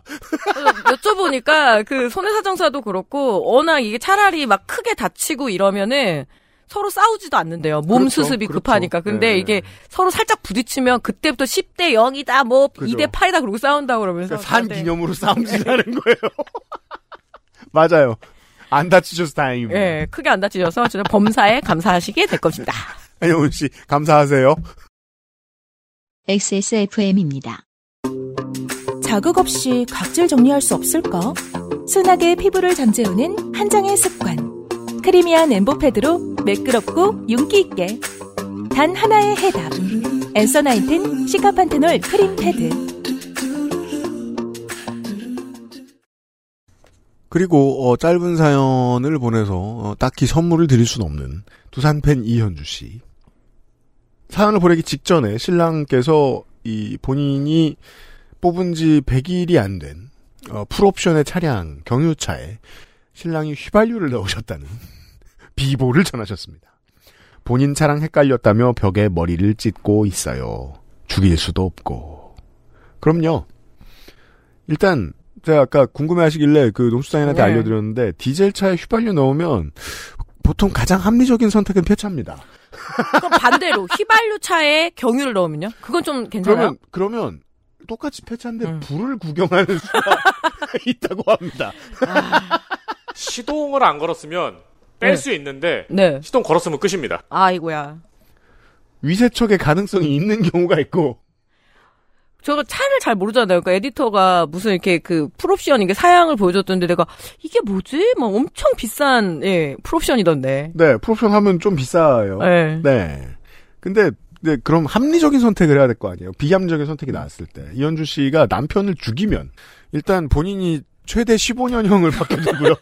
여쭤보니까 그 손해사정사도 그렇고 워낙 이게 차라리 막 크게 다치고 이러면은 서로 싸우지도 않는데요. 몸 그렇죠, 수습이 그렇죠. 급하니까. 근데 네. 이게 서로 살짝 부딪히면 그때부터 10대 0이다, 뭐 그죠. 2대 8이다 그러고 싸운다고 그러면서. 그러니까 산 기념으로 싸움질하는 거예요. 맞아요. 안 다치셔서 다행입니다. 예, 크게 안 다치셔서 진짜 범사에 감사하시게 될 겁니다. 한영훈 씨, 감사하세요. XSFM입니다. 자극 없이 각질 정리할 수 없을까? 순하게 피부를 잠재우는 한 장의 습관. 크리미한 엠보패드로 매끄럽고 윤기 있게. 단 하나의 해답. 엔서 나인틴 시카판테놀 크림 패드. 그리고 어, 짧은 사연을 보내서 어, 딱히 선물을 드릴 수는 없는 두산 팬 이현주 씨. 사연을 보내기 직전에 신랑께서 이 본인이 뽑은 지 100일이 안된 어, 풀옵션의 차량 경유차에 신랑이 휘발유를 넣으셨다는 비보를 전하셨습니다. 본인 차랑 헷갈렸다며 벽에 머리를 찢고 있어요. 죽일 수도 없고. 그럼요. 일단 제가 아까 궁금해하시길래 그 농수장님한테 네. 알려드렸는데 디젤 차에 휘발유 넣으면 보통 가장 합리적인 선택은 폐차입니다. 그럼 반대로 휘발유 차에 경유를 넣으면요? 그건 좀 괜찮아요? 그러면 그러면 똑같이 폐차인데 음. 불을 구경하는 수가 있다고 합니다. 시동을 안 걸었으면 뺄 네. 수 있는데 네. 시동 걸었으면 끝입니다. 아이고야. 위세척의 가능성이 있는 경우가 있고 제가 차를 잘 모르잖아요. 그러니까 에디터가 무슨 이렇게 그 풀옵션 이게 사양을 보여줬던데 내가 이게 뭐지? 막 엄청 비싼 예 풀옵션이던데. 네 프로션 하면 좀 비싸요. 네. 네. 근데 네, 그럼 합리적인 선택을 해야 될 거 아니에요. 비합리적인 선택이 나왔을 때 이현주 씨가 남편을 죽이면 일단 본인이 최대 15년형을 받게 되고요.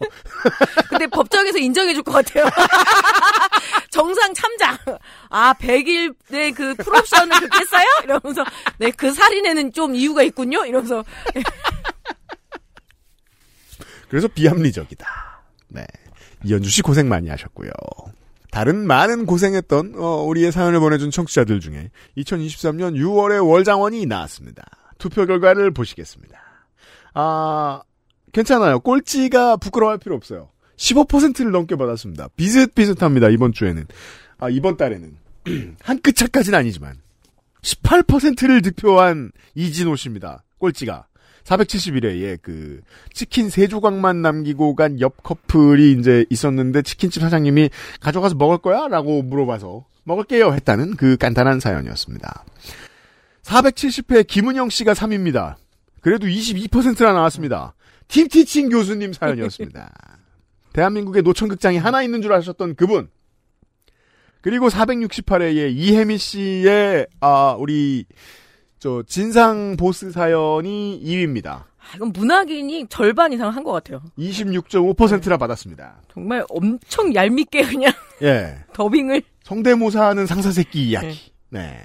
근데 법정에서 인정해줄 것 같아요. 정상 참작. 아, 100일의 그 풀옵션을 긋겠어요? 이러면서, 네, 그 살인에는 좀 이유가 있군요? 이러면서. 그래서 비합리적이다. 네. 이현주 씨 고생 많이 하셨고요. 다른 많은 고생했던 어, 우리의 사연을 보내준 청취자들 중에 2023년 6월에 월장원이 나왔습니다. 투표 결과를 보시겠습니다. 아 괜찮아요. 꼴찌가 부끄러워할 필요 없어요. 15%를 넘게 받았습니다. 비슷비슷합니다. 이번 주에는 아 이번 달에는 한 끗 차까지는 아니지만 18%를 득표한 이진호 씨입니다. 꼴찌가 471회에 그 치킨 세 조각만 남기고 간 옆 커플이 이제 있었는데 치킨집 사장님이 가져가서 먹을 거야?라고 물어봐서 먹을게요 했다는 그 간단한 사연이었습니다. 470회 김은영 씨가 3위입니다. 그래도 22%나 나왔습니다. 팀티칭 교수님 사연이었습니다. 대한민국에 노천극장이 하나 있는 줄 아셨던 그분. 그리고 468회에 이혜미 씨의 아 우리 저 진상 보스 사연이 2위입니다. 아, 이건 문학인이 절반 이상 한 것 같아요. 26.5%나 받았습니다. 정말 엄청 얄밉게 그냥 예. 더빙을. 성대모사하는 상사새끼 이야기. 네.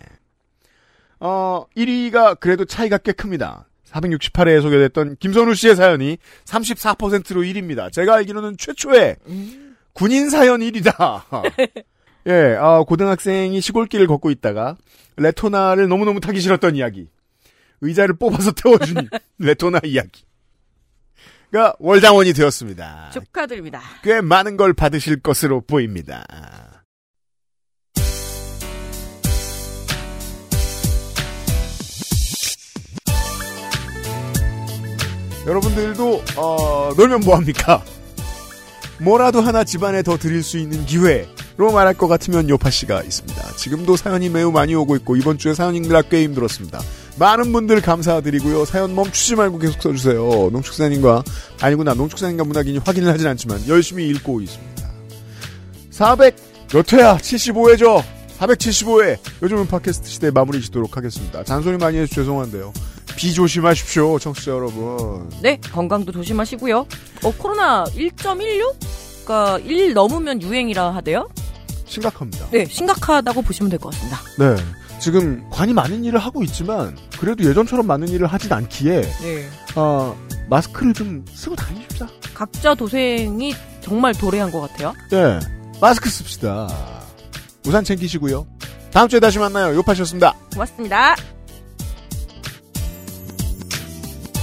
어, 1위가 그래도 차이가 꽤 큽니다. 468회에 소개됐던 김선우 씨의 사연이 34%로 1위입니다. 제가 알기로는 최초의 군인 사연 1위다. 예, 아, 고등학생이 시골길을 걷고 있다가 레토나를 너무너무 타기 싫었던 이야기. 의자를 뽑아서 태워준 레토나 이야기 가 월장원이 되었습니다. 축하드립니다. 꽤 많은 걸 받으실 것으로 보입니다. 여러분들도 어, 놀면 뭐합니까? 뭐라도 하나 집안에 더 드릴 수 있는 기회로 말할 것 같으면 요파 씨가 있습니다. 지금도 사연이 매우 많이 오고 있고 이번 주에 사연 읽느라 꽤 힘들었습니다. 많은 분들 감사드리고요. 사연 멈추지 말고 계속 써주세요. 농축사님과 아니구나 농축사님과 문학인이 확인을 하진 않지만 열심히 읽고 있습니다. 400 몇 회야? 75회죠. 475회. 요즘은 팟캐스트 시대 마무리 짓도록 하겠습니다. 잔소리 많이 해서 죄송한데요. 비 조심하십시오, 청취자 여러분. 네, 건강도 조심하시고요. 어, 코로나 1.16가 1 넘으면 유행이라 하대요? 심각합니다. 네, 심각하다고 보시면 될 것 같습니다. 네. 지금 관이 많은 일을 하고 있지만 그래도 예전처럼 많은 일을 하진 않기에 네. 어, 마스크를 좀 쓰고 다니십시다. 각자 도생이 정말 도래한 것 같아요. 네. 마스크 씁시다. 우산 챙기시고요. 다음 주에 다시 만나요. 요파셨습니다. 고맙습니다.